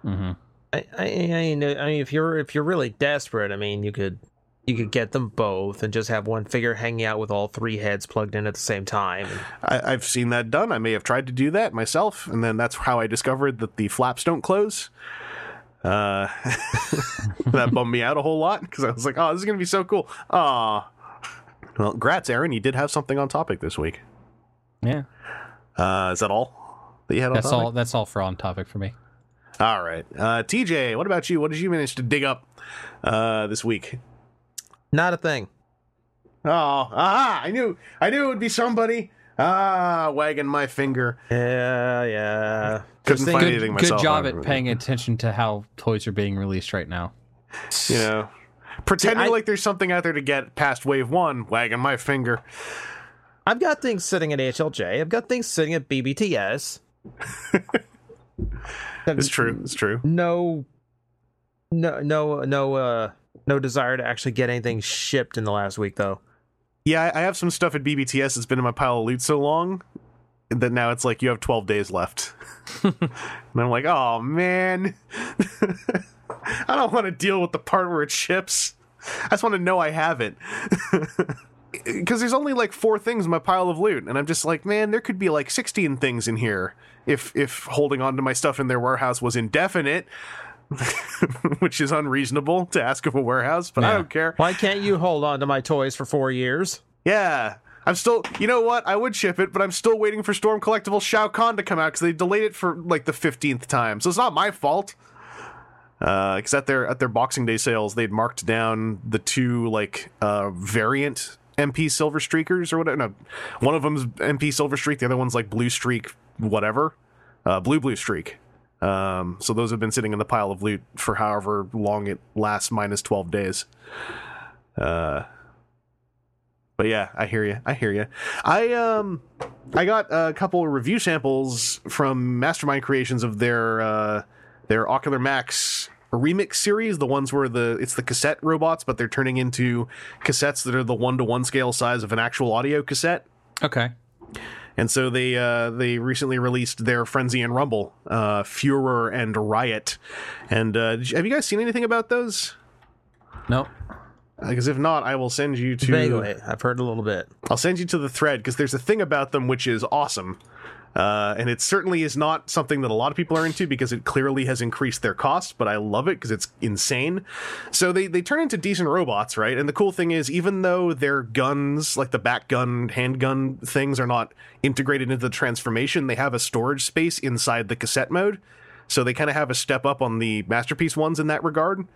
Mm-hmm. I, I, I mean, I mean, if you're if you're really desperate, I mean, you could you could get them both and just have one figure hanging out with all three heads plugged in at the same time. I, I've seen that done. I may have tried to do that myself, and then that's how I discovered that the flaps don't close. Uh, that bummed me out a whole lot because I was like, "Oh, this is gonna be so cool." Ah, well, grats, Aaron. You did have something on topic this week. Yeah, Uh, is that all that you had on that's topic? all. That's all for on topic for me. All right, uh, TJ. What about you? What did you manage to dig up uh, this week? Not a thing. Oh, aha! I knew, I knew it would be somebody. Ah, wagging my finger. Yeah, yeah. Couldn't find think- anything myself. Good job at paying attention to how toys are being released right now. you know, pretending I- like there's something out there to get past wave one, wagging my finger. I've got things sitting at HLJ. I've got things sitting at BBTS. It's true. It's true. No, no, no, no, uh, no desire to actually get anything shipped in the last week, though. Yeah, I I have some stuff at BBTS that's been in my pile of loot so long that now it's like you have 12 days left. and I'm like, oh man, I don't want to deal with the part where it ships. I just want to know I have it. Because there's only like four things in my pile of loot, and I'm just like, man, there could be like 16 things in here if if holding on to my stuff in their warehouse was indefinite, which is unreasonable to ask of a warehouse. But I don't care. Why can't you hold on to my toys for four years? Yeah. I'm still, you know what? I would ship it, but I'm still waiting for Storm Collectible Shao Kahn to come out because they delayed it for like the 15th time. So it's not my fault. Because at their at their Boxing Day sales, they'd marked down the two like uh, variant MP Silver Streakers or whatever. No, one of them's MP Silver Streak, the other one's like Blue Streak, whatever, uh, Blue Blue Streak. Um, so those have been sitting in the pile of loot for however long it lasts, minus 12 days. Uh, but yeah, I hear you. I hear you. I um, I got a couple review samples from Mastermind Creations of their uh, their Ocular Max remix series. The ones where the it's the cassette robots, but they're turning into cassettes that are the one to one scale size of an actual audio cassette. Okay. And so they uh, they recently released their Frenzy and Rumble, uh, Furor and Riot. And uh, you- have you guys seen anything about those? Nope. Because if not, I will send you to. Vaguely, I've heard a little bit. I'll send you to the thread because there's a thing about them which is awesome. Uh, and it certainly is not something that a lot of people are into because it clearly has increased their cost, but I love it because it's insane. So they, they turn into decent robots, right? And the cool thing is, even though their guns, like the back gun, handgun things, are not integrated into the transformation, they have a storage space inside the cassette mode. So they kind of have a step up on the masterpiece ones in that regard.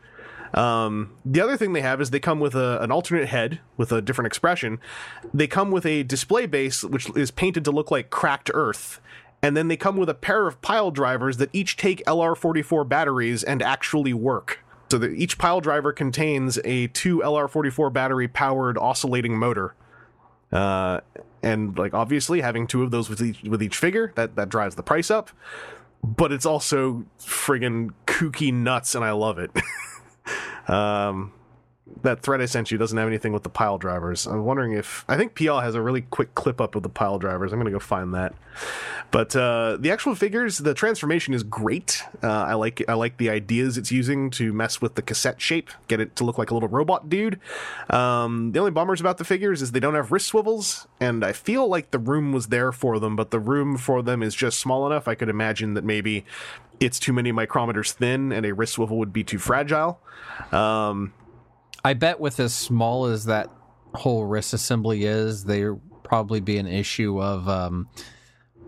Um, the other thing they have is they come with a, an alternate head with a different expression. They come with a display base which is painted to look like cracked earth. And then they come with a pair of pile drivers that each take LR44 batteries and actually work. So that each pile driver contains a two LR44 battery powered oscillating motor. Uh, and like obviously having two of those with each with each figure that that drives the price up. But it's also friggin' kooky nuts, and I love it. Um, that thread I sent you doesn't have anything with the pile drivers. I'm wondering if I think PL has a really quick clip up of the pile drivers. I'm gonna go find that. But uh, the actual figures, the transformation is great. Uh, I like I like the ideas it's using to mess with the cassette shape, get it to look like a little robot dude. Um, the only bummers about the figures is they don't have wrist swivels, and I feel like the room was there for them, but the room for them is just small enough. I could imagine that maybe it's too many micrometers thin, and a wrist swivel would be too fragile. Um, I bet with as small as that whole wrist assembly is, there probably be an issue of um,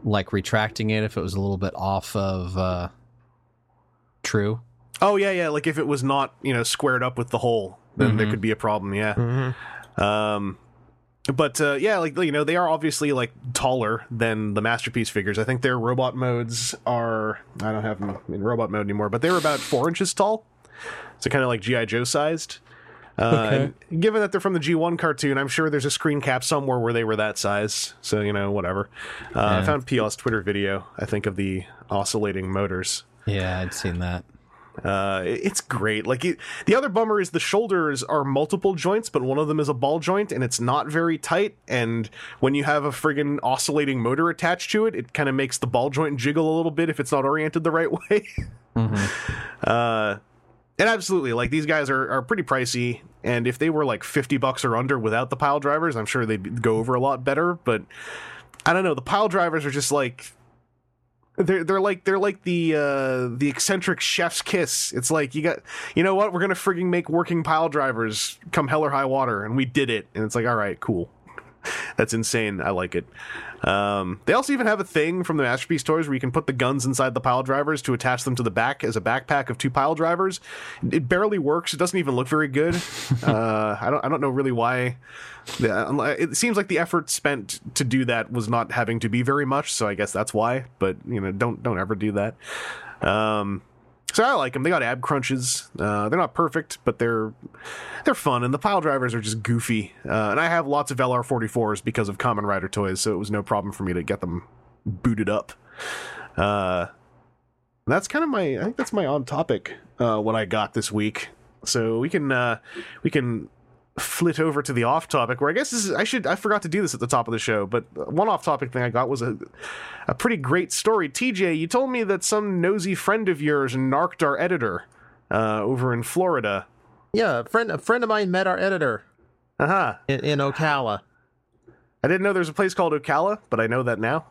like retracting it if it was a little bit off of uh, true. Oh yeah, yeah. Like if it was not, you know, squared up with the hole, then there could be a problem. Yeah. Um, but uh, yeah, like you know, they are obviously like taller than the masterpiece figures. I think their robot modes are. I don't have them in robot mode anymore, but they were about four inches tall, so kind of like GI Joe sized. Uh, Okay. given that they're from the G1 cartoon, I'm sure there's a screen cap somewhere where they were that size. So you know, whatever. Uh, I found PL's Twitter video. I think of the oscillating motors. Yeah, I'd seen that. Uh, it's great. Like it, the other bummer is the shoulders are multiple joints, but one of them is a ball joint, and it's not very tight. And when you have a friggin' oscillating motor attached to it, it kind of makes the ball joint jiggle a little bit if it's not oriented the right way. Uh, and absolutely, like these guys are, are pretty pricey, and if they were like fifty bucks or under without the pile drivers, I'm sure they'd go over a lot better. But I don't know, the pile drivers are just like they're they're like they're like the uh, the eccentric chef's kiss. It's like you got you know what we're gonna frigging make working pile drivers come hell or high water, and we did it. And it's like all right, cool. That's insane. I like it. Um, they also even have a thing from the Masterpiece toys where you can put the guns inside the pile drivers to attach them to the back as a backpack of two pile drivers. It barely works. It doesn't even look very good. uh, I don't. I don't know really why. The- It seems like the effort spent to do that was not having to be very much. So I guess that's why. But you know, don't don't ever do that. Um, so I like them. They got ab crunches. Uh, they're not perfect, but they're they're fun, and the pile drivers are just goofy. Uh, and I have lots of LR44s because of Kamen Rider toys, so it was no problem for me to get them booted up. Uh, that's kind of my. I think that's my on topic. Uh, what I got this week. So we can uh, we can flit over to the off topic where I guess this is I should I forgot to do this at the top of the show, but one off topic thing I got was a a pretty great story. TJ, you told me that some nosy friend of yours narked our editor uh, over in Florida. Yeah, a friend a friend of mine met our editor Uh huh. in, in Ocala. I didn't know there's a place called Ocala, but I know that now.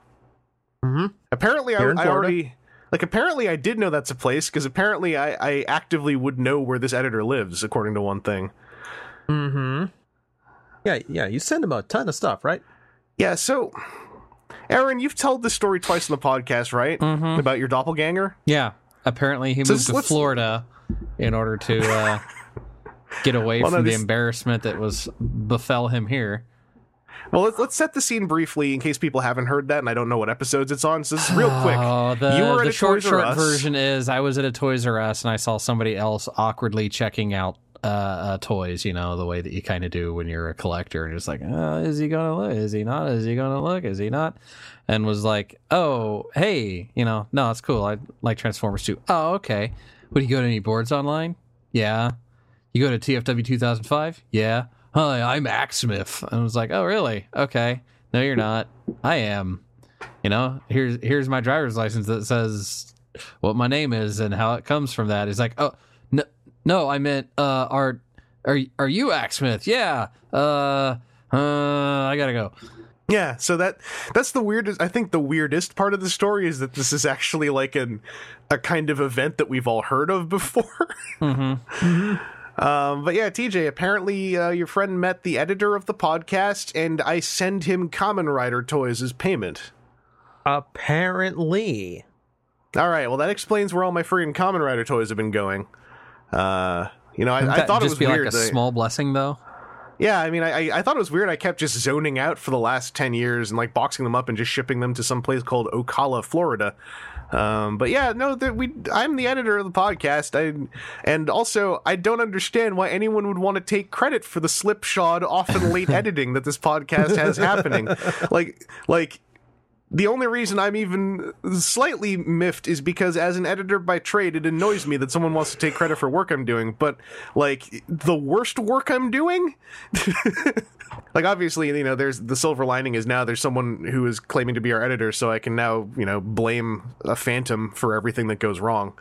Mhm. Apparently, I, I already like. Apparently, I did know that's a place because apparently, I, I actively would know where this editor lives, according to one thing. Mm-hmm. Yeah, yeah. You send him a ton of stuff, right? Yeah. So, Aaron, you've told this story twice in the podcast, right? Mhm. About your doppelganger. Yeah. Apparently, he So moved to let's- Florida in order to uh, get away Well, no, from the this- embarrassment that was befell him here. Well, let's, let's set the scene briefly in case people haven't heard that and I don't know what episodes it's on. So, this is real quick. Oh, the, you were at the a short, Toys R short Us. version is I was at a Toys R Us and I saw somebody else awkwardly checking out uh, uh, toys. You know the way that you kind of do when you're a collector, and just like, uh, is he gonna look? Is he not? Is he gonna look? Is he not? And was like, oh, hey, you know, no, it's cool. I like Transformers too. Oh, okay. Would you go to any boards online? Yeah. You go to TFW 2005? Yeah. Hi, I'm Axsmith. And was like, oh, really? Okay. No, you're not. I am. You know, here's here's my driver's license that says what my name is and how it comes from that. He's like, oh, no, no, I meant, uh, are are are you Axsmith? Yeah. Uh, uh, I gotta go. Yeah, so that that's the weirdest. I think the weirdest part of the story is that this is actually like an a kind of event that we've all heard of before. Mm-hmm. Um, but yeah, TJ, apparently uh, your friend met the editor of the podcast, and I send him Kamen Rider toys as payment. Apparently. All right, well that explains where all my freaking Kamen Rider toys have been going. Uh, you know, I, I thought it was be weird. like a that- small blessing, though. Yeah, I mean, I, I I thought it was weird. I kept just zoning out for the last ten years and like boxing them up and just shipping them to some place called Ocala, Florida. Um, but yeah, no, that we I'm the editor of the podcast. I and also I don't understand why anyone would want to take credit for the slipshod, often late editing that this podcast has happening. Like like the only reason I'm even slightly miffed is because as an editor by trade, it annoys me that someone wants to take credit for work I'm doing, but like the worst work I'm doing? like obviously, you know, there's the silver lining is now there's someone who is claiming to be our editor, so I can now, you know, blame a phantom for everything that goes wrong.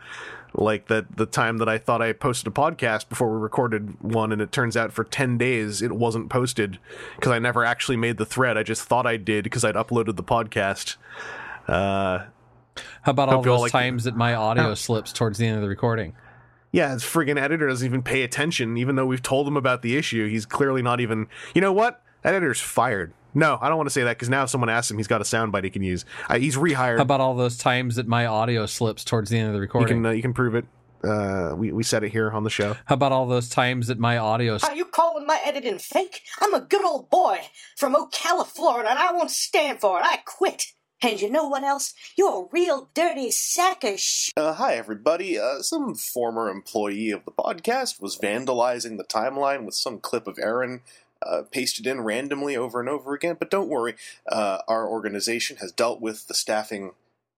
Like that the time that I thought I posted a podcast before we recorded one, and it turns out for ten days it wasn't posted because I never actually made the thread. I just thought I did because I'd uploaded the podcast. Uh, How about all Hope you all those like- times that my audio slips towards the end of the recording? yeah, his friggin' editor doesn't even pay attention, even though we've told him about the issue. He's clearly not even. You know what? That editor's fired. No, I don't want to say that because now if someone asks him, he's got a soundbite he can use. Uh, he's rehired. How about all those times that my audio slips towards the end of the recording? you recording? can uh, you can prove it. Uh, we we said it here on the show. How about all those times that my audio Are you calling my editing fake? I'm a good old boy from Ocala, Florida, and I won't stand for it. I quit. And you know what else? You're a real dirty sack of sh. Uh, hi, everybody. Uh, some former employee of the podcast was vandalizing the timeline with some clip of Aaron uh, pasted in randomly over and over again. But don't worry, uh, our organization has dealt with the staffing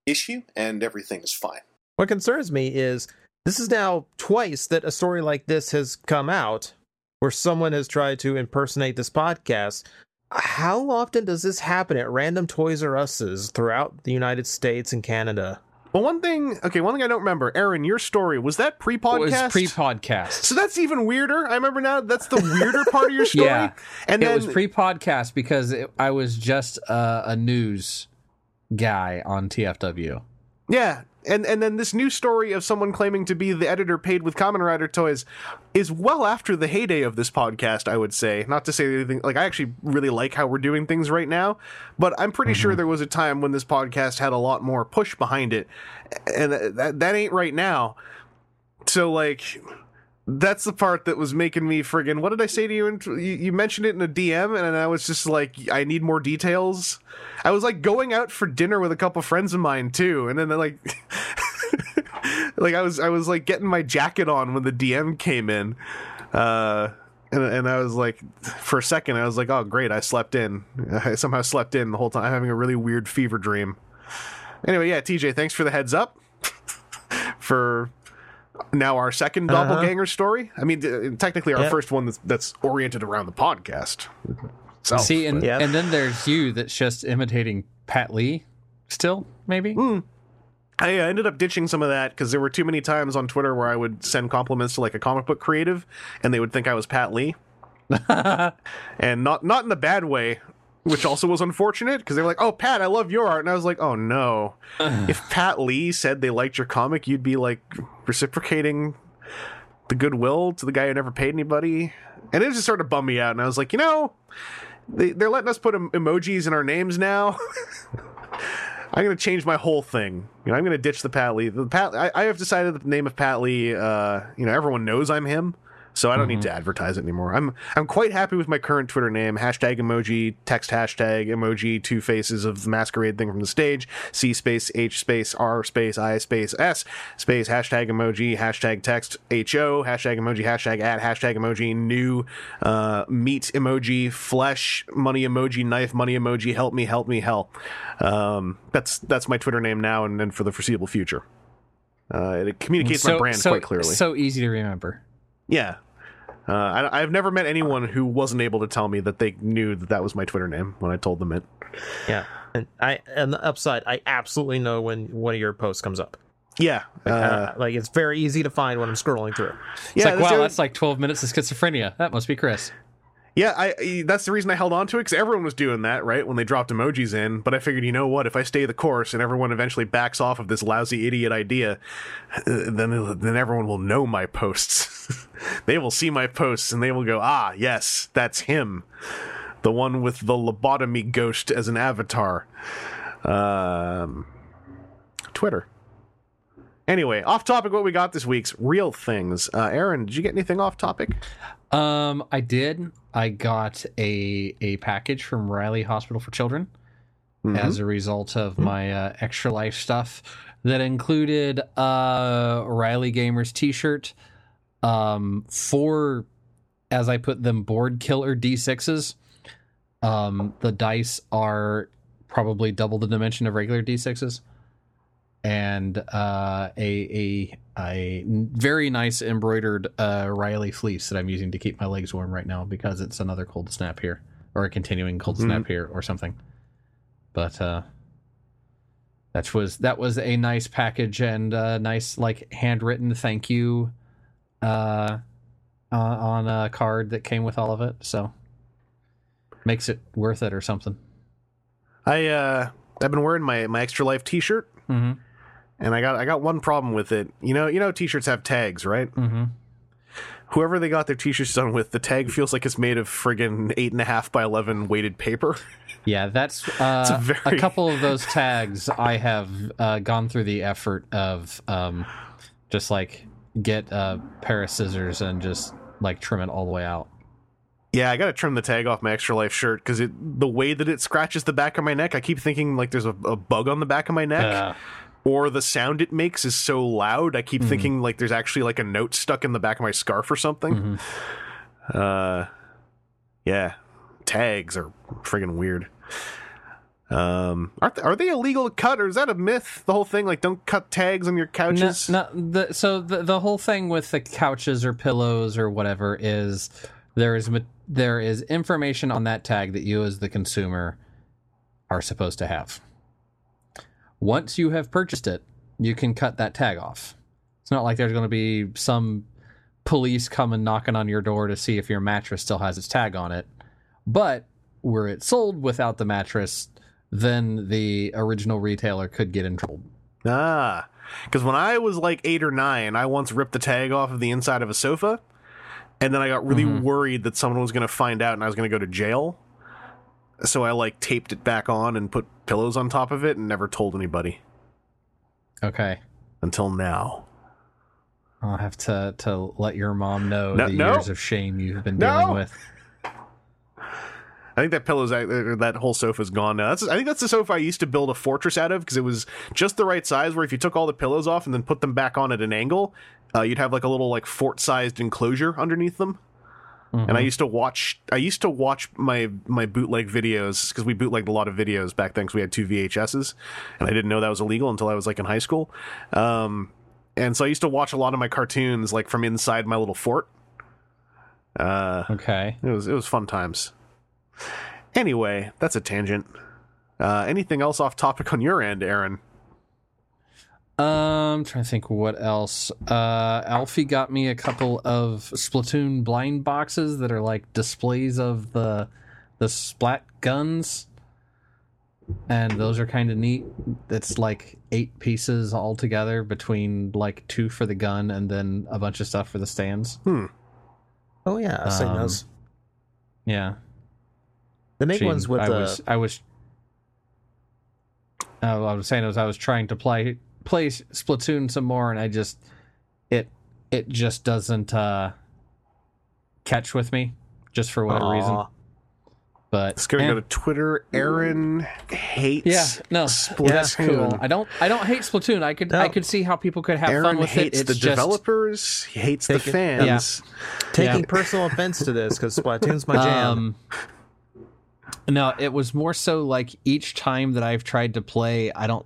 issue, and everything is fine. What concerns me is this is now twice that a story like this has come out where someone has tried to impersonate this podcast. How often does this happen at random Toys R Us's throughout the United States and Canada? Well, one thing, okay, one thing I don't remember, Aaron, your story was that pre-podcast. was pre-podcast. so that's even weirder. I remember now. That's the weirder part of your story. Yeah. and it then was pre-podcast because it, I was just uh, a news guy on TFW. Yeah, and and then this new story of someone claiming to be the editor paid with Kamen Rider toys is well after the heyday of this podcast. I would say, not to say anything like I actually really like how we're doing things right now, but I'm pretty sure mm-hmm. there was a time when this podcast had a lot more push behind it, and that that ain't right now. So like. That's the part that was making me friggin' What did I say to you? You mentioned it in a DM, and I was just like, I need more details. I was like going out for dinner with a couple friends of mine too, and then like, like I was I was like getting my jacket on when the DM came in, uh, and and I was like, for a second I was like, oh great, I slept in. I somehow slept in the whole time. I'm having a really weird fever dream. Anyway, yeah, TJ, thanks for the heads up. for now our 2nd Uh-huh. doppelganger story. I mean, technically our Yeah. first one that's, that's oriented around the podcast. So See, and Yeah. and then there's you that's just imitating Pat Lee. Still, maybe. I uh, ended up ditching some of that because there were too many times on Twitter where I would send compliments to like a comic book creative, and they would think I was Pat Lee, and not not in the bad way, which also was unfortunate because they were like, "Oh, Pat, I love your art," and I was like, "Oh no, if Pat Lee said they liked your comic, you'd be like reciprocating the goodwill to the guy who never paid anybody," and it just started to bum me out, and I was like, you know, they, they're letting us put em- emojis in our names now. I'm gonna change my whole thing. You know, I'm gonna ditch the Pat Lee. The Pat, I, I have decided the name of Pat Lee. Uh, you know, everyone knows I'm him, so I don't need to advertise it anymore. I'm I'm quite happy with my current Twitter name. Hashtag emoji text hashtag emoji two faces of the masquerade thing from the stage. C space H space R space I space S space hashtag emoji hashtag text ho hashtag emoji hashtag at hashtag emoji new uh, meat emoji flesh money emoji knife money emoji help me help me help. Um, that's that's my Twitter name now and, and for the foreseeable future. Uh, it communicates my brand so, quite clearly. So easy to remember. Yeah. Uh, I, I've never met anyone who wasn't able to tell me that they knew that that was my Twitter name when I told them it. Yeah, and I and the upside, I absolutely know when one of your posts comes up. Yeah. Uh, Uh, like it's very easy to find when I'm scrolling through. It's yeah, like, wow, that's like 12 minutes of schizophrenia. That must be Chris. Yeah. I, that's the reason I held on to it because everyone was doing that, right? When they dropped emojis in. But I figured, you know what? If I stay the course and everyone eventually backs off of this lousy idiot idea, uh, then then everyone will know my posts. they will see my posts and they will go, ah, yes, that's him, the one with the lobotomy ghost as an avatar. Um, Twitter. Anyway, off topic. What we got this week's real things. Uh, Aaron, did you get anything off topic? Um, I did. I got a a package from Riley Hospital for Children as a result of my uh, extra life stuff that included uh Riley Gamers T-shirt, um, four, as I put them, board killer D6s. Um, the dice are probably double the dimension of regular D6s, and uh, a a a very nice embroidered uh, Riley fleece that I'm using to keep my legs warm right now because it's another cold snap here or a continuing cold snap here or something. But uh, that was that was a nice package and a nice like handwritten thank you uh, uh, on a card that came with all of it. So makes it worth it or something. I uh, I've been wearing my my extra life T-shirt, Mm-hmm. And I got I got one problem with it. You know, you know, T-shirts have tags, right? Mm-hmm. Whoever they got their T-shirts done with, the tag feels like it's made of friggin' eight and a half by eleven weighted paper. Yeah, that's uh, a, very- a, couple of those tags. I have uh, gone through the effort of um, just like get a pair of scissors and just like trim it all the way out. Yeah, I gotta trim the tag off my extra life shirt because it the way that it scratches the back of my neck, I keep thinking like there's a, a bug on the back of my neck, Uh, or the sound it makes is so loud. I keep thinking like there's actually like a note stuck in the back of my scarf or something. Uh, yeah, tags are friggin' weird. Um, are th- are they illegal to cut, or is that a myth? The whole thing, like, don't cut tags on your couches. no, the, so the the whole thing with the couches or pillows or whatever is there is there is information on that tag that you as the consumer are supposed to have. Once you have purchased it, you can cut that tag off. It's not like there's going to be some police coming knocking on your door to see if your mattress still has its tag on it. But were it sold without the mattress, then the original retailer could get in trouble. Ah, because when I was like eight or nine, I once ripped the tag off of the inside of a sofa, and then I got really worried that someone was going to find out and I was going to go to jail. So I like taped it back on and put pillows on top of it and never told anybody Okay. until now. I'll have to to let your mom know No- the no. years of shame you've been No. dealing with. I think that pillow's that whole sofa's gone now. That's I think that's the sofa I used to build a fortress out of because it was just the right size. Where if you took all the pillows off and then put them back on at an angle, uh, you'd have like a little like fort-sized enclosure underneath them. And I used to watch. I used to watch my my bootleg videos because we bootlegged a lot of videos back then because we had two VHSs, and I didn't know that was illegal until I was like in high school. Um, and so I used to watch a lot of my cartoons like from inside my little fort. Uh, Okay. it was it was fun times. Anyway, that's a tangent. Uh, anything else off topic on your end, Aaron? Um, trying to think what else. Uh, Alfie got me a couple of Splatoon blind boxes that are like displays of the the splat guns, and those are kind of neat. It's like eight pieces all together between like two for the gun and then a bunch of stuff for the stands. Oh yeah, I've seen Um, those. Yeah, They make ones with I the was I was uh, what I was saying was I was trying to play play Splatoon some more and I just it it just doesn't uh catch with me just for whatever reason. But Let's go, eh, go to Twitter. Aaron hates. yeah, no, Splatoon. that's cool. I don't I don't hate Splatoon. I could I could see how people could have Aaron fun with hates it. the It's just developers. He hates the Take it- fans. taking Yeah. personal offense to this because Splatoon's my jam. Um, no, it was more so like each time that I've tried to play, I don't.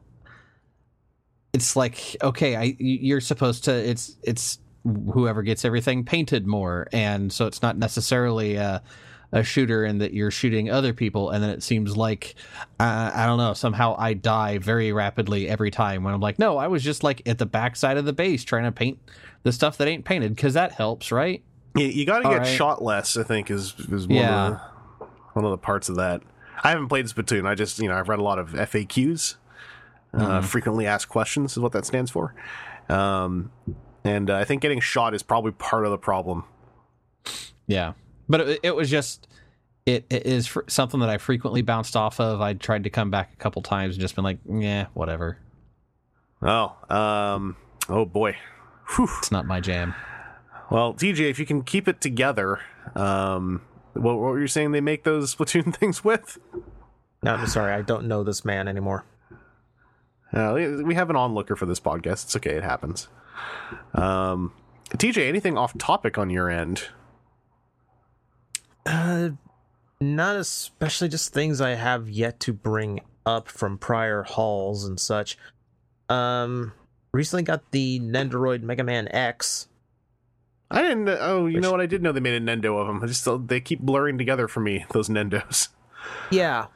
It's like okay, I you're supposed to. It's it's whoever gets everything painted more, and so it's not necessarily a, a shooter, and that you're shooting other people, and then it seems like uh, I don't know. Somehow I die very rapidly every time when I'm like, no, I was just like at the backside of the base trying to paint the stuff that ain't painted because that helps, right? You, you got to get right. shot less. I think is is one Yeah. of the one of the parts of that. I haven't played Splatoon. I just you know I've read a lot of FAQs. Uh, frequently asked questions is what that stands for. Um, and uh, I think getting shot is probably part of the problem. Yeah, but it, it was just it, it is fr- something that I frequently bounced off of. I tried to come back a couple times and just been like, yeah, whatever. Oh, um, oh boy. Whew. It's not my jam. Well, TJ, if you can keep it together, um, what, what were you saying they make those Splatoon things with? no, I'm sorry, I don't know this man anymore. Uh, we- have an onlooker for this podcast. It's okay. It happens. Um, TJ, anything off topic on your end? Uh, not especially just things I have yet to bring up from prior hauls and such. Um, recently got the Nendoroid Mega Man X. I didn't. Oh, you Which- know what? I did know they made a Nendo of them. I just they keep blurring together for me. Those Nendos. Yeah,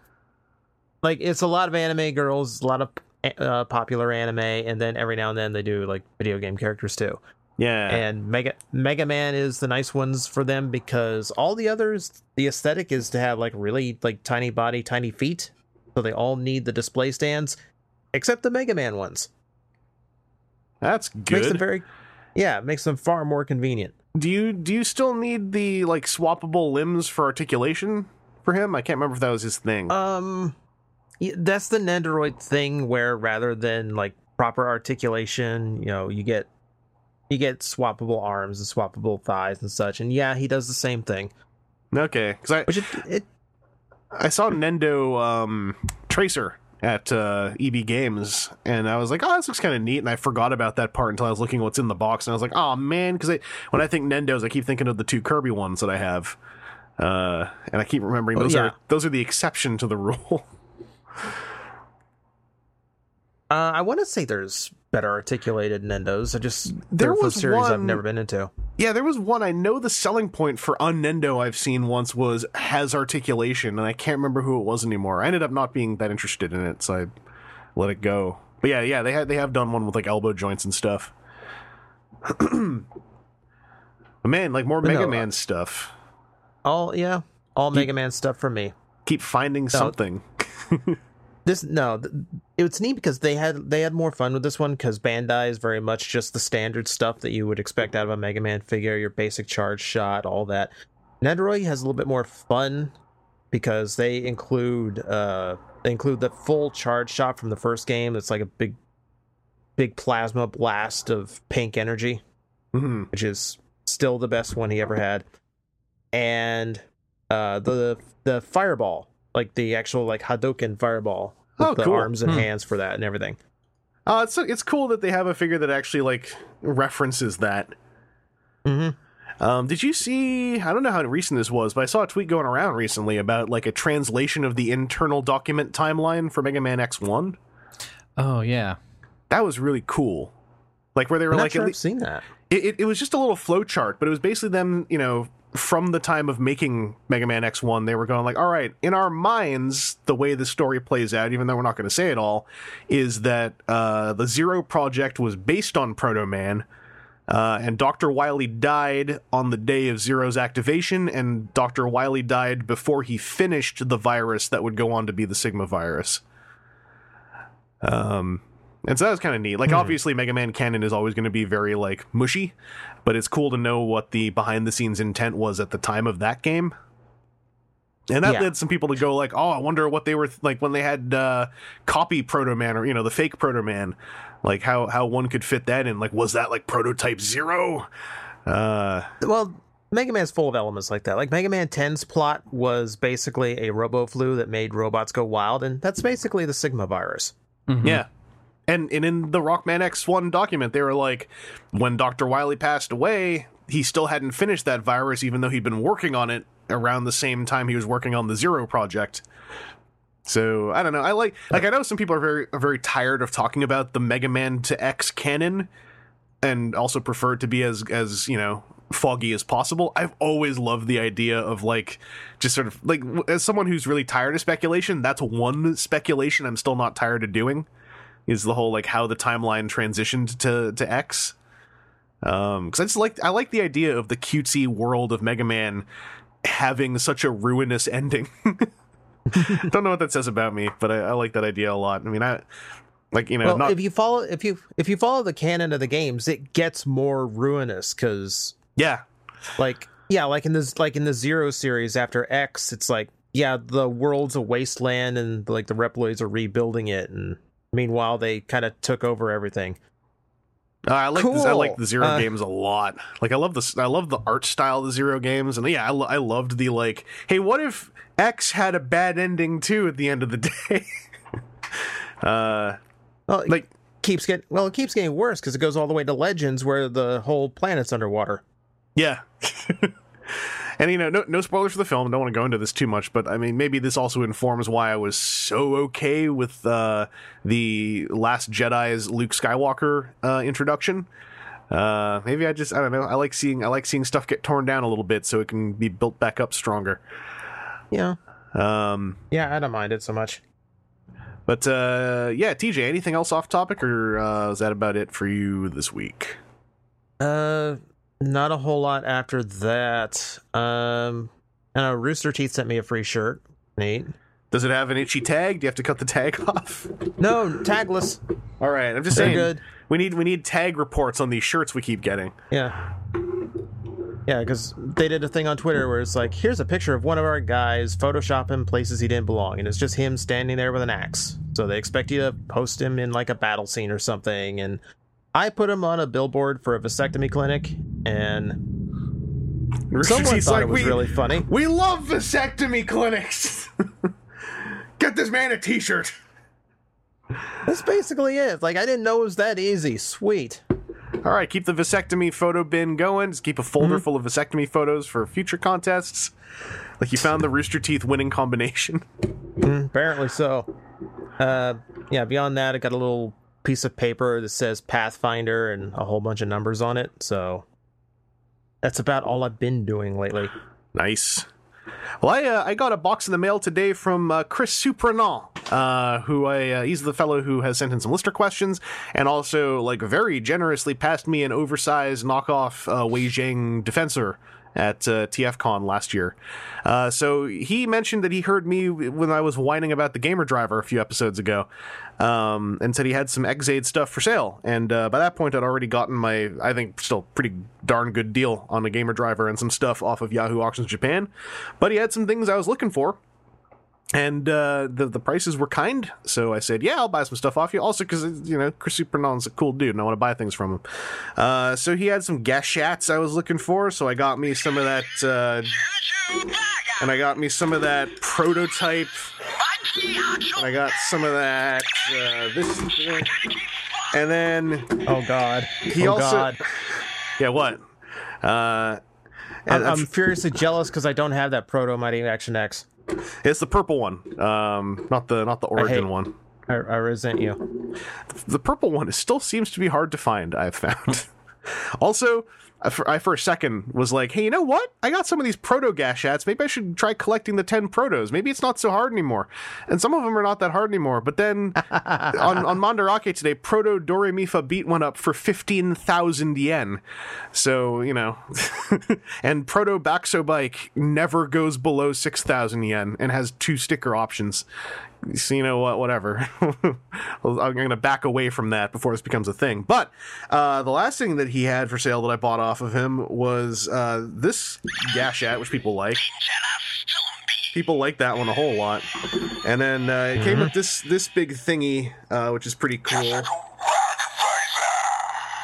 like it's a lot of anime girls, a lot of uh, popular anime, and then every now and then they do like video game characters too. Yeah. and Mega Mega Man is the nice ones for them because all the others, the aesthetic is to have like really like tiny body, tiny feet, so they all need the display stands, except the Mega Man ones. That's Makes them good. very, yeah, makes them far more convenient. do you do you still need the like swappable limbs for articulation for him? I can't remember if that was his thing. Um, that's the Nendoroid thing where rather than like proper articulation, you know, you get you get swappable arms and swappable thighs and such. And yeah, he does the same thing, okay, because I which it, it I saw Nendo um, Tracer at uh, EB Games, and I was like, "Oh, this looks kind of neat." And I forgot about that part until I was looking what's in the box, and I was like, "Oh man!" Because when I think Nendos, I keep thinking of the two Kirby ones that I have, uh, and I keep remembering Oh, those yeah. are those are the exception to the rule. Uh, I want to say there's better articulated Nendos. I just There was series I've never been into. Yeah, there was one. I know the selling point for Unnendo I've seen once was has articulation, and I can't remember who it was anymore. I ended up not being that interested in it, so I let it go. But yeah, yeah, they had they have done one with like elbow joints and stuff. but man, like more But Mega no, uh, Man stuff. All yeah, all Mega Man stuff for me. Keep finding something. This no, th- it's neat because they had they had more fun with this one because Bandai is very much just the standard stuff that you would expect out of a Mega Man figure, your basic charge shot, all that. Nendoroid has a little bit more fun because they include uh they include the full charge shot from the first game. It's like a big big plasma blast of pink energy hmm which is still the best one he ever had, and uh, the the fireball, like the actual like Hadouken fireball, with Oh, the cool. arms and Hmm. hands for that and everything. Uh, it's it's cool that they have a figure that actually like references that. Mm-hmm. Um, did you see? I don't know how recent this was, but I saw a tweet going around recently about like a translation of the internal document timeline for Mega Man X One. Oh yeah. That was really cool. Like where they were I'm not like, sure at I've least, seen that. it, it, it was just a little flow chart, but it was basically them, you know, from the time of making Mega Man X One, they were going like, all right, in our minds, the way the story plays out, even though we're not going to say it all, is that uh, the Zero Project was based on Proto Man. Uh, and Dr. Wily died on the day of Zero's activation, and Dr. Wily died before he finished the virus that would go on to be the Sigma virus. Um, and so that was kind of neat. Like, obviously, Mega Man canon is always going to be very like mushy, but it's cool to know what the behind the scenes intent was at the time of that game. And that Yeah. led some people to go like, "Oh, I wonder what they were th- like when they had uh, copy Proto Man or you know the fake Proto Man, like how how one could fit that in. Like, was that like Prototype Zero? Uh, Well, Mega Man's full of elements like that. Like Mega Man 10's plot was basically a robo flu that made robots go wild, and that's basically the Sigma virus. Mhm. Yeah. And and in the Rockman X1 document, they were like, when Dr. Wily passed away, he still hadn't finished that virus, even though he'd been working on it around the same time he was working on the Zero project. So I don't know. I like like I know some people are very are very tired of talking about the Mega Man to X canon, and also prefer it to be as as you know foggy as possible. I've always loved the idea of like just sort of like as someone who's really tired of speculation. That's one speculation I'm still not tired of doing. Is the whole like how the timeline transitioned to to X. Um, because I just like I like the idea of the cutesy world of Mega Man having such a ruinous ending. Don't know what that says about me, but I, I like that idea a lot. I mean, I like you know well, not if you follow if you if you follow the canon of the games, it gets more ruinous because yeah like yeah like in this like in the zero series after x it's like yeah the world's a wasteland and like the reploids are rebuilding it and meanwhile they kind of took over everything Uh, I like this, I like the Zero Uh, games a lot. Like I love the I love the art style of the Zero games, and yeah, I, lo- I loved the like. Hey, what if X had a bad ending too at the end of the day? uh, well like keeps getting well it keeps getting worse because it goes all the way to legends where the whole planet's underwater yeah. and you know, no no spoilers for the film. Don't want to go into this too much, but I mean, maybe this also informs why I was so okay with uh, the Last Jedi's Luke Skywalker uh, introduction. Uh, maybe I just I don't know. I like seeing I like seeing stuff get torn down a little bit so it can be built back up stronger. yeah Um, yeah i don't mind it so much but uh, yeah, TJ, anything else off topic, or uh, is that about it for you this week? uh not a whole lot after that um i know rooster teeth sent me a free shirt neat Does it have an itchy tag? Do you have to cut the tag off? no tagless All right, I'm just They're saying. good. We need we need tag reports on these shirts we keep getting. Yeah. Yeah, because they did a thing on Twitter where it's like, here's a picture of one of our guys, Photoshop him places he didn't belong, and it's just him standing there with an axe. So they expect you to post him in like a battle scene or something. And I put him on a billboard for a vasectomy clinic, and someone thought it was we, really funny. We love vasectomy clinics. Get this man a T-shirt. That's basically it. Like, I didn't know it was that easy. Sweet. All right, keep the vasectomy photo bin going. Just keep a folder full of vasectomy photos for future contests. Like you found the Rooster Teeth winning combination. Mm, apparently so. Uh, yeah. Beyond that, I got a little piece of paper that says Pathfinder and a whole bunch of numbers on it. So that's about all I've been doing lately. Nice. Well, I uh, I got a box in the mail today from uh, Chris Supranant, uh, who I uh, he's the fellow who has sent in some lister questions and also like very generously passed me an oversized knockoff uh, Weijiang Defensor at uh, TFCon last year. Uh, so he mentioned that he heard me when I was whining about the gamer driver a few episodes ago, um, and said he had some Ex-Aid stuff for sale. And uh, by that point, I'd already gotten my, I think, still pretty darn good deal on the gamer driver and some stuff off of Yahoo Auctions Japan. But he had some things I was looking for. And uh, the the prices were kind, so I said, "Yeah, I'll buy some stuff off you." Also, because you know Chris Supernon's a cool dude, and I want to buy things from him. Uh, so he had some gashats I was looking for, so I got me some of that, uh, and I got me some of that prototype. And I got some of that. Uh, this, and then Oh God. he oh also, God. yeah, what? Uh, I'm, I'm furiously jealous because I don't have that Proto Mighty Action X. it's the purple one, um, not the not the origin hate- one. I, I resent you. the purple one is still seems to be hard to find. I've found. also, I for, I for a second was like, "Hey, you know what? I got some of these proto gashats. Maybe I should try collecting the ten protos. Maybe it's not so hard anymore." And some of them are not that hard anymore. But then on on Mandarake today, proto Doremifa beat one up for fifteen thousand yen. So you know, and proto Bakusou bike never goes below six thousand yen and has two sticker options so you know what whatever. I'm going to back away from that before this becomes a thing. But uh, the last thing that he had for sale that i bought off of him was uh, this gashat which people like. People like that one a whole lot. And then uh, it came with this this big thingy uh, which is pretty cool.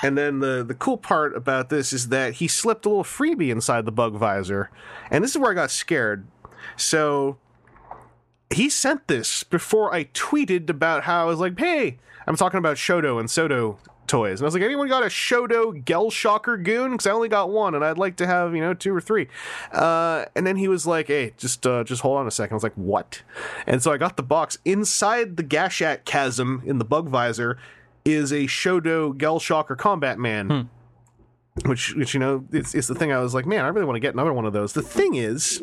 And then the the cool part about this is that he slipped a little freebie inside the Bugvisor. And this is where i got scared. So he sent this before I tweeted about how I was like, hey, I'm talking about Shodo and Soto toys. And I was like, anyone got a Shodo Gel Shocker Goon? Because I only got one and I'd like to have, you know, two or three. Uh, and then he was like, hey, just uh, just hold on a second. I was like, what? And so I got the box. Inside the Gashat chasm in the Bugvisor is a Shodo Gel Shocker Combat Man. Which, which you know, it's, it's the thing I was like, man, I really want to get another one of those. The thing is,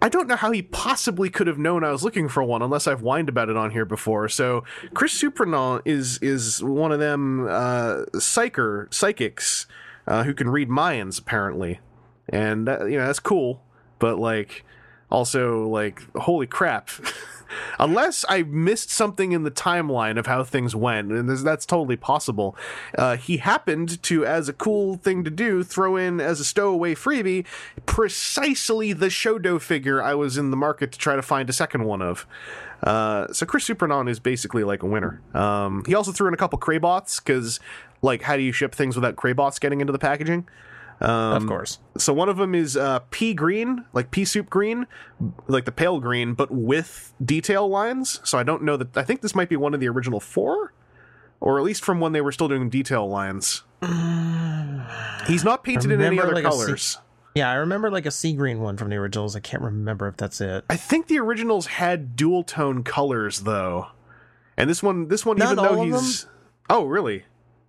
I don't know how he possibly could have known I was looking for one unless I've whined about it on here before. So Chris Supranant is is one of them uh, psycher psychics uh, who can read Mayans apparently, and that, you know that's cool. But like, also like, holy crap. Unless I missed something in the timeline of how things went, and that's totally possible. Uh, he happened to, as a cool thing to do, throw in as a stowaway freebie precisely the Shodo figure I was in the market to try to find a second one of. Uh, so Chris Supernon is basically like a winner. Um, he also threw in a couple Craybots because, like, how do you ship things without Craybots getting into the packaging? Of course. So one of them is uh, pea green, like pea soup green, like the pale green, but with detail lines. So I don't know that. I think this might be one of the original four, or at least from when they were still doing detail lines. He's not painted in any other like, colors. Yeah, I remember like a sea green one from the originals. I can't remember if that's it. I think the originals had dual tone colors though, and this one, this one, Not even though he's oh really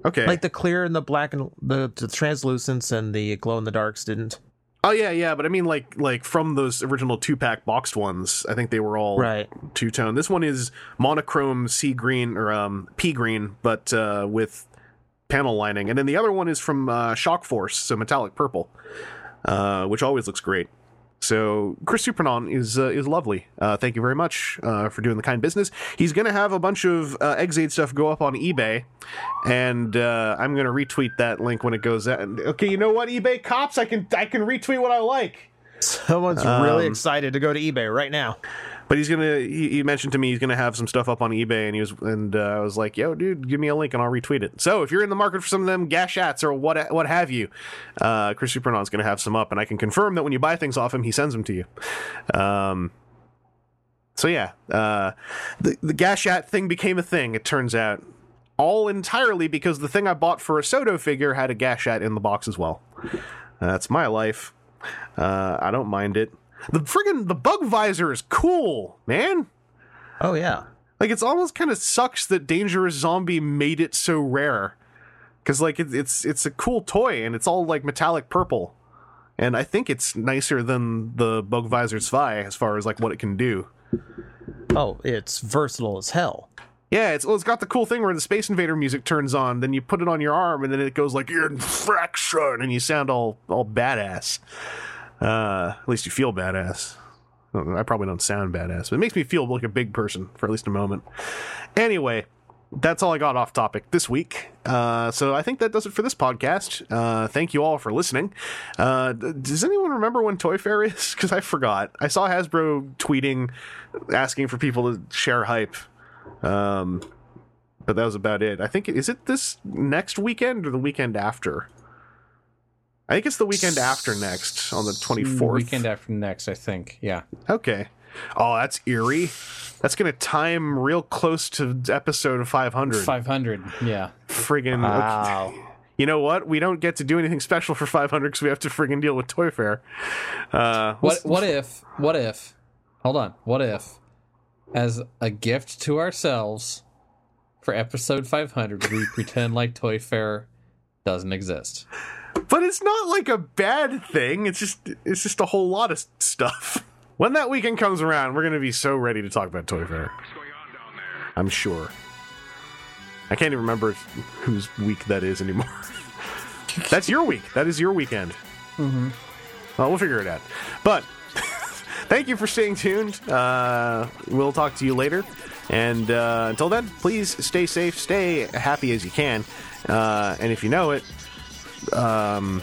okay, Like the clear and the black and the, the translucence and the glow in the darks didn't. oh yeah, yeah, but I mean like like from those original two pack boxed ones, I think they were all Right. two tone. This one is monochrome sea green or um, pea green, but uh, with panel lining, and then the other one is from uh, Shock Force, so metallic purple, uh, which always looks great. So Chris Supernon is uh, is lovely. Uh, thank you very much uh, for doing the kind business. He's gonna have a bunch of uh, Ex-Aid stuff go up on eBay, and uh, I'm gonna retweet that link when it goes out. Okay, you know what, eBay cops, I can I can retweet what I like. Someone's Um, really excited to go to eBay right now. But he's gonna. He, he mentioned to me he's gonna have some stuff up on eBay, and he was, and uh, I was like, "Yo, dude, give me a link and I'll retweet it." So if you're in the market for some of them gashats or what, what have you, uh, Chris Supernon's gonna have some up, and I can confirm that when you buy things off him, he sends them to you. Um. So yeah, uh, the the gashat thing became a thing. It turns out, all entirely because the thing I bought for a Soto figure had a gashat in the box as well. That's my life. Uh, I don't mind it. The friggin' the Bugvisor is cool, man. Oh yeah. Like it's almost kind of sucks that Dangerous Zombie made it so rare. Cuz like it, it's it's a cool toy and it's all like metallic purple. And I think it's nicer than the Bugvisor Zwei as far as like what it can do. Oh, it's versatile as hell. Yeah, it's well, it's got the cool thing where the Space Invader music turns on, then you put it on your arm, and then it goes like infraction, and you sound all all badass. Uh, at least you feel badass. I probably don't sound badass, but it makes me feel like a big person for at least a moment. Anyway, that's all I got off topic this week. Uh, so I think that does it for this podcast. Uh, thank you all for listening. Uh, does anyone remember when Toy Fair is? Because I forgot. I saw Hasbro tweeting, asking for people to share hype. Um, but that was about it. I think is it this next weekend or the weekend after? I think it's the weekend after next on the twenty fourth. Weekend after next, I think. Yeah. Okay. Oh, that's eerie. That's gonna time real close to episode five hundred. 500. Yeah. Friggin' Wow. You know what? We don't get to do anything special for 500 because we have to friggin' deal with Toy Fair. Uh, What what if what if hold on, what if as a gift to ourselves for episode 500 we pretend like Toy Fair doesn't exist. But it's not like a bad thing. It's just it's just a whole lot of stuff. When that weekend comes around, we're gonna be so ready to talk about Toy Fair. What's going on down there? I'm sure. I can't even remember whose week that is anymore. That's your week. That is your weekend. Mm-hmm. Well, we'll figure it out. But thank you for staying tuned. Uh, we'll talk to you later. And uh, until then, please stay safe, stay happy as you can. Uh, and if you know it, um,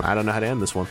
I don't know how to end this one.